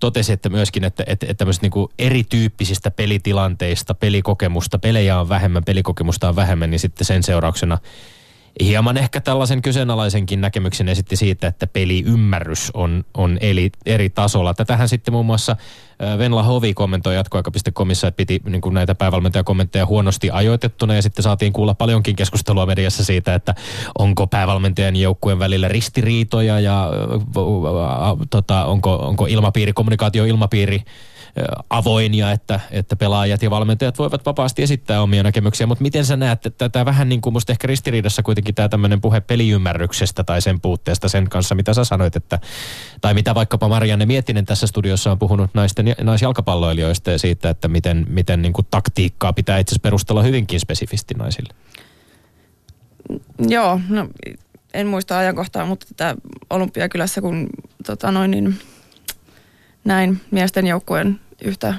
totesi, että myöskin, että, että, että tämmöistä niin erityyppisistä pelitilanteista, pelikokemusta, pelejä on vähemmän, pelikokemusta on vähemmän, niin sitten sen seurauksena hieman ehkä tällaisen kyseenalaisenkin näkemyksen esitti siitä, että peliymmärrys on, on eri, eri tasolla. Tätähän sitten muun muassa Venla Hovi kommentoi jatkoaika.comissa, että piti niin kuin näitä päävalmentajakommentteja huonosti ajoitettuna ja sitten saatiin kuulla paljonkin keskustelua mediassa siitä, että onko päävalmentajan joukkueen välillä ristiriitoja ja tota, onko, onko ilmapiiri, kommunikaatio ilmapiiri avoin ja että, että pelaajat ja valmentajat voivat vapaasti esittää omia näkemyksiä, mutta miten sä näet, että tämä vähän niin kuin musta ehkä ristiriidassa kuitenkin tämä tämmöinen puhe peliymmärryksestä tai sen puutteesta sen kanssa, mitä sä sanoit, että, tai mitä vaikkapa Marianne Miettinen tässä studiossa on puhunut naisten, naisjalkapalloilijoista ja siitä, että miten, miten niin kuin taktiikkaa pitää itse asiassa perustella hyvinkin spesifisti naisille. Joo, no en muista ajankohtaa, mutta tätä Olympiakylässä, kun tota noin, niin näin miesten joukkueen yhtä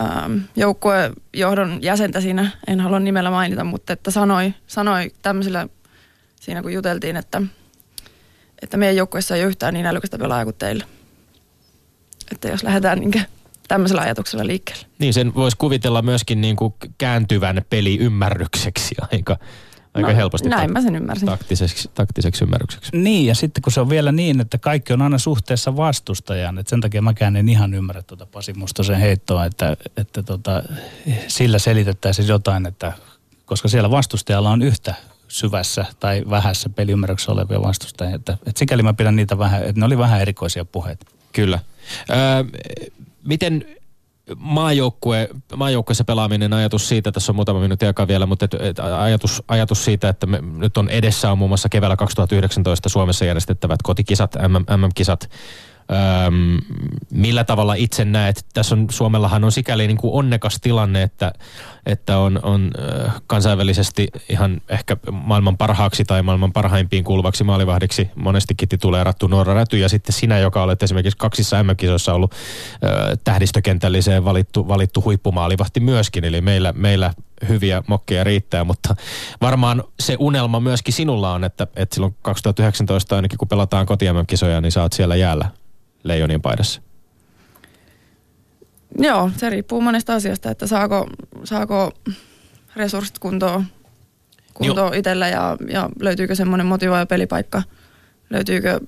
ähm, joukkuejohdon jäsentä siinä, en halua nimellä mainita, mutta että sanoi, sanoi tämmöisellä siinä kun juteltiin, että, että meidän joukkueessa ei ole yhtään niin älykästä pelaajaa kuin teillä. Että jos lähdetään niin tämmöisellä ajatuksella liikkeelle. Niin, sen voisi kuvitella myöskin niin kuin kääntyvän peliymmärrykseksi aika, aika No, helposti näin tak- mä sen ymmärsin. taktiseksi, taktiseksi ymmärrykseksi. Niin, ja sitten kun se on vielä niin, että kaikki on aina suhteessa vastustajaan, että sen takia mäkään en ihan ymmärrä tuota Pasi Mustosen heittoa, että, että tota, sillä selitettäisiin jotain, että koska siellä vastustajalla on yhtä syvässä tai vähässä peliymmärryksessä olevia vastustajia, että, että sikäli mä pidän niitä vähän, että ne oli vähän erikoisia puheita. Kyllä. Öö, miten maajoukkue, maajoukkueessa pelaaminen, ajatus siitä, tässä on muutama minuutti aikaa vielä, mutta et, et, ajatus, ajatus siitä, että me, nyt on edessä on muun muassa keväällä 2019 Suomessa järjestettävät kotikisat, MM, MM-kisat. Öm, millä tavalla itse näet, tässä on, Suomellahan on sikäli niin kuin onnekas tilanne, että, että on, on kansainvälisesti ihan ehkä maailman parhaaksi tai maailman parhaimpiin kuuluvaksi maalivahdiksi. Monestikin tituleerattu Noora Räty ja sitten sinä, joka olet esimerkiksi kaksissa MM-kisoissa ollut ö, tähdistökentälliseen valittu, valittu huippumaalivahti myöskin, eli meillä, meillä hyviä mokkeja riittää, mutta varmaan se unelma myöskin sinulla on, että, että silloin 2019 ainakin kun pelataan koti kisoja niin saat siellä jäällä leijonien paidassa. Joo, se riippuu monesta asiasta, että saako, saako resurssit kuntoon, kuntoon itsellä ja, ja löytyykö semmoinen motivoiva pelipaikka, löytyykö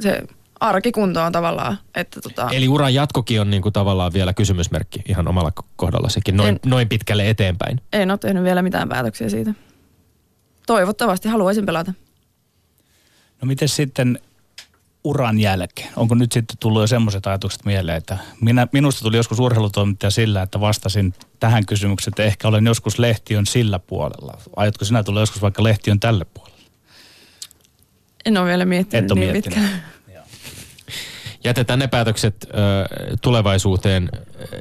se arki kuntoon tavallaan. Että tota, Eli uran jatkokin on niin kuin tavallaan vielä kysymysmerkki ihan omalla kohdalla sekin, noin, En- noin pitkälle eteenpäin. en ole tehnyt vielä mitään päätöksiä siitä. Toivottavasti haluaisin pelata. No miten sitten uran jälkeen? Onko nyt sitten tullut jo semmoiset ajatukset mieleen, että minä, minusta tuli joskus urheilutoimittaja sillä, että vastasin tähän kysymykseen, että ehkä olen joskus lehtiön sillä puolella. Aiotko sinä tulla joskus vaikka lehtiön tälle puolelle? En ole vielä miettinyt Et ole niin miettinyt. pitkään. Jätetään ne päätökset ö, tulevaisuuteen.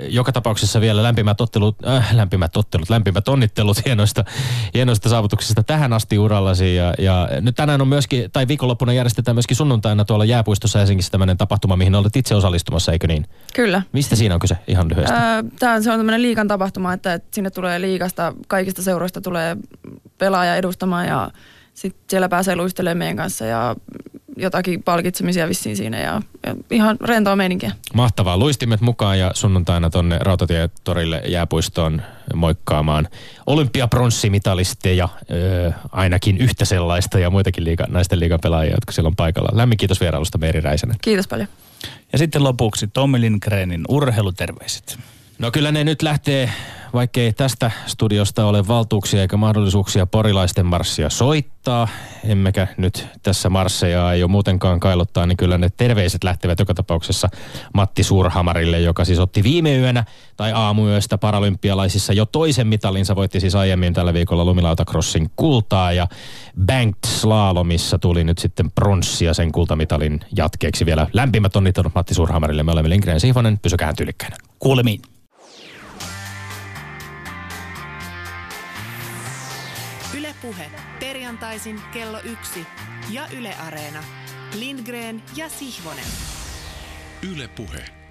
Joka tapauksessa vielä lämpimät ottelut, äh, lämpimät ottelut, lämpimät onnittelut hienoista, hienoista saavutuksista tähän asti urallasi. Ja, ja nyt tänään on myöskin, tai viikonloppuna järjestetään myöskin sunnuntaina tuolla Jääpuistossa Helsingissä tämmöinen tapahtuma, mihin olet itse osallistumassa, eikö niin? Kyllä. Mistä siinä on kyse ihan lyhyesti? Ää, Tämä on, se on tämmöinen liikan tapahtuma, että, että sinne tulee liikasta, kaikista seuroista tulee pelaaja edustamaan ja sitten siellä pääsee luistelemaan meidän kanssa ja jotakin palkitsemisia vissiin siinä ja, ja ihan rentoa meininkiä. Mahtavaa. Luistimet mukaan ja sunnuntaina tonne Rautatietorille jääpuistoon moikkaamaan olympiapronssimitalisteja, öö, ainakin yhtä sellaista ja muitakin liiga, naisten liigan pelaajia, jotka siellä on paikalla. Lämmin kiitos vierailusta Meeri Räisänen. Kiitos paljon. Ja sitten lopuksi Tommi Lindgrenin urheiluterveiset. No kyllä ne nyt lähtee, vaikkei tästä studiosta ole valtuuksia eikä mahdollisuuksia porilaisten marssia soittaa, emmekä nyt tässä marsseja ei ole muutenkaan kailottaa, niin kyllä ne terveiset lähtevät joka tapauksessa Matti Suurhamarille, joka siis otti viime yönä tai aamuyöstä paralympialaisissa jo toisen mitalinsa, voitti siis aiemmin tällä viikolla lumilautakrossing kultaa ja banked slalomissa tuli nyt sitten pronssia sen kultamitalin jatkeeksi vielä. Lämpimät onnittelut Matti Suurhamarille, me olemme Lindgren Sihvonen, pysykää tyylikkäinä. Kuulemiin. Perjantaisin kello yksi ja Yle Areena. Lindgren ja Sihvonen. Yle Puhe.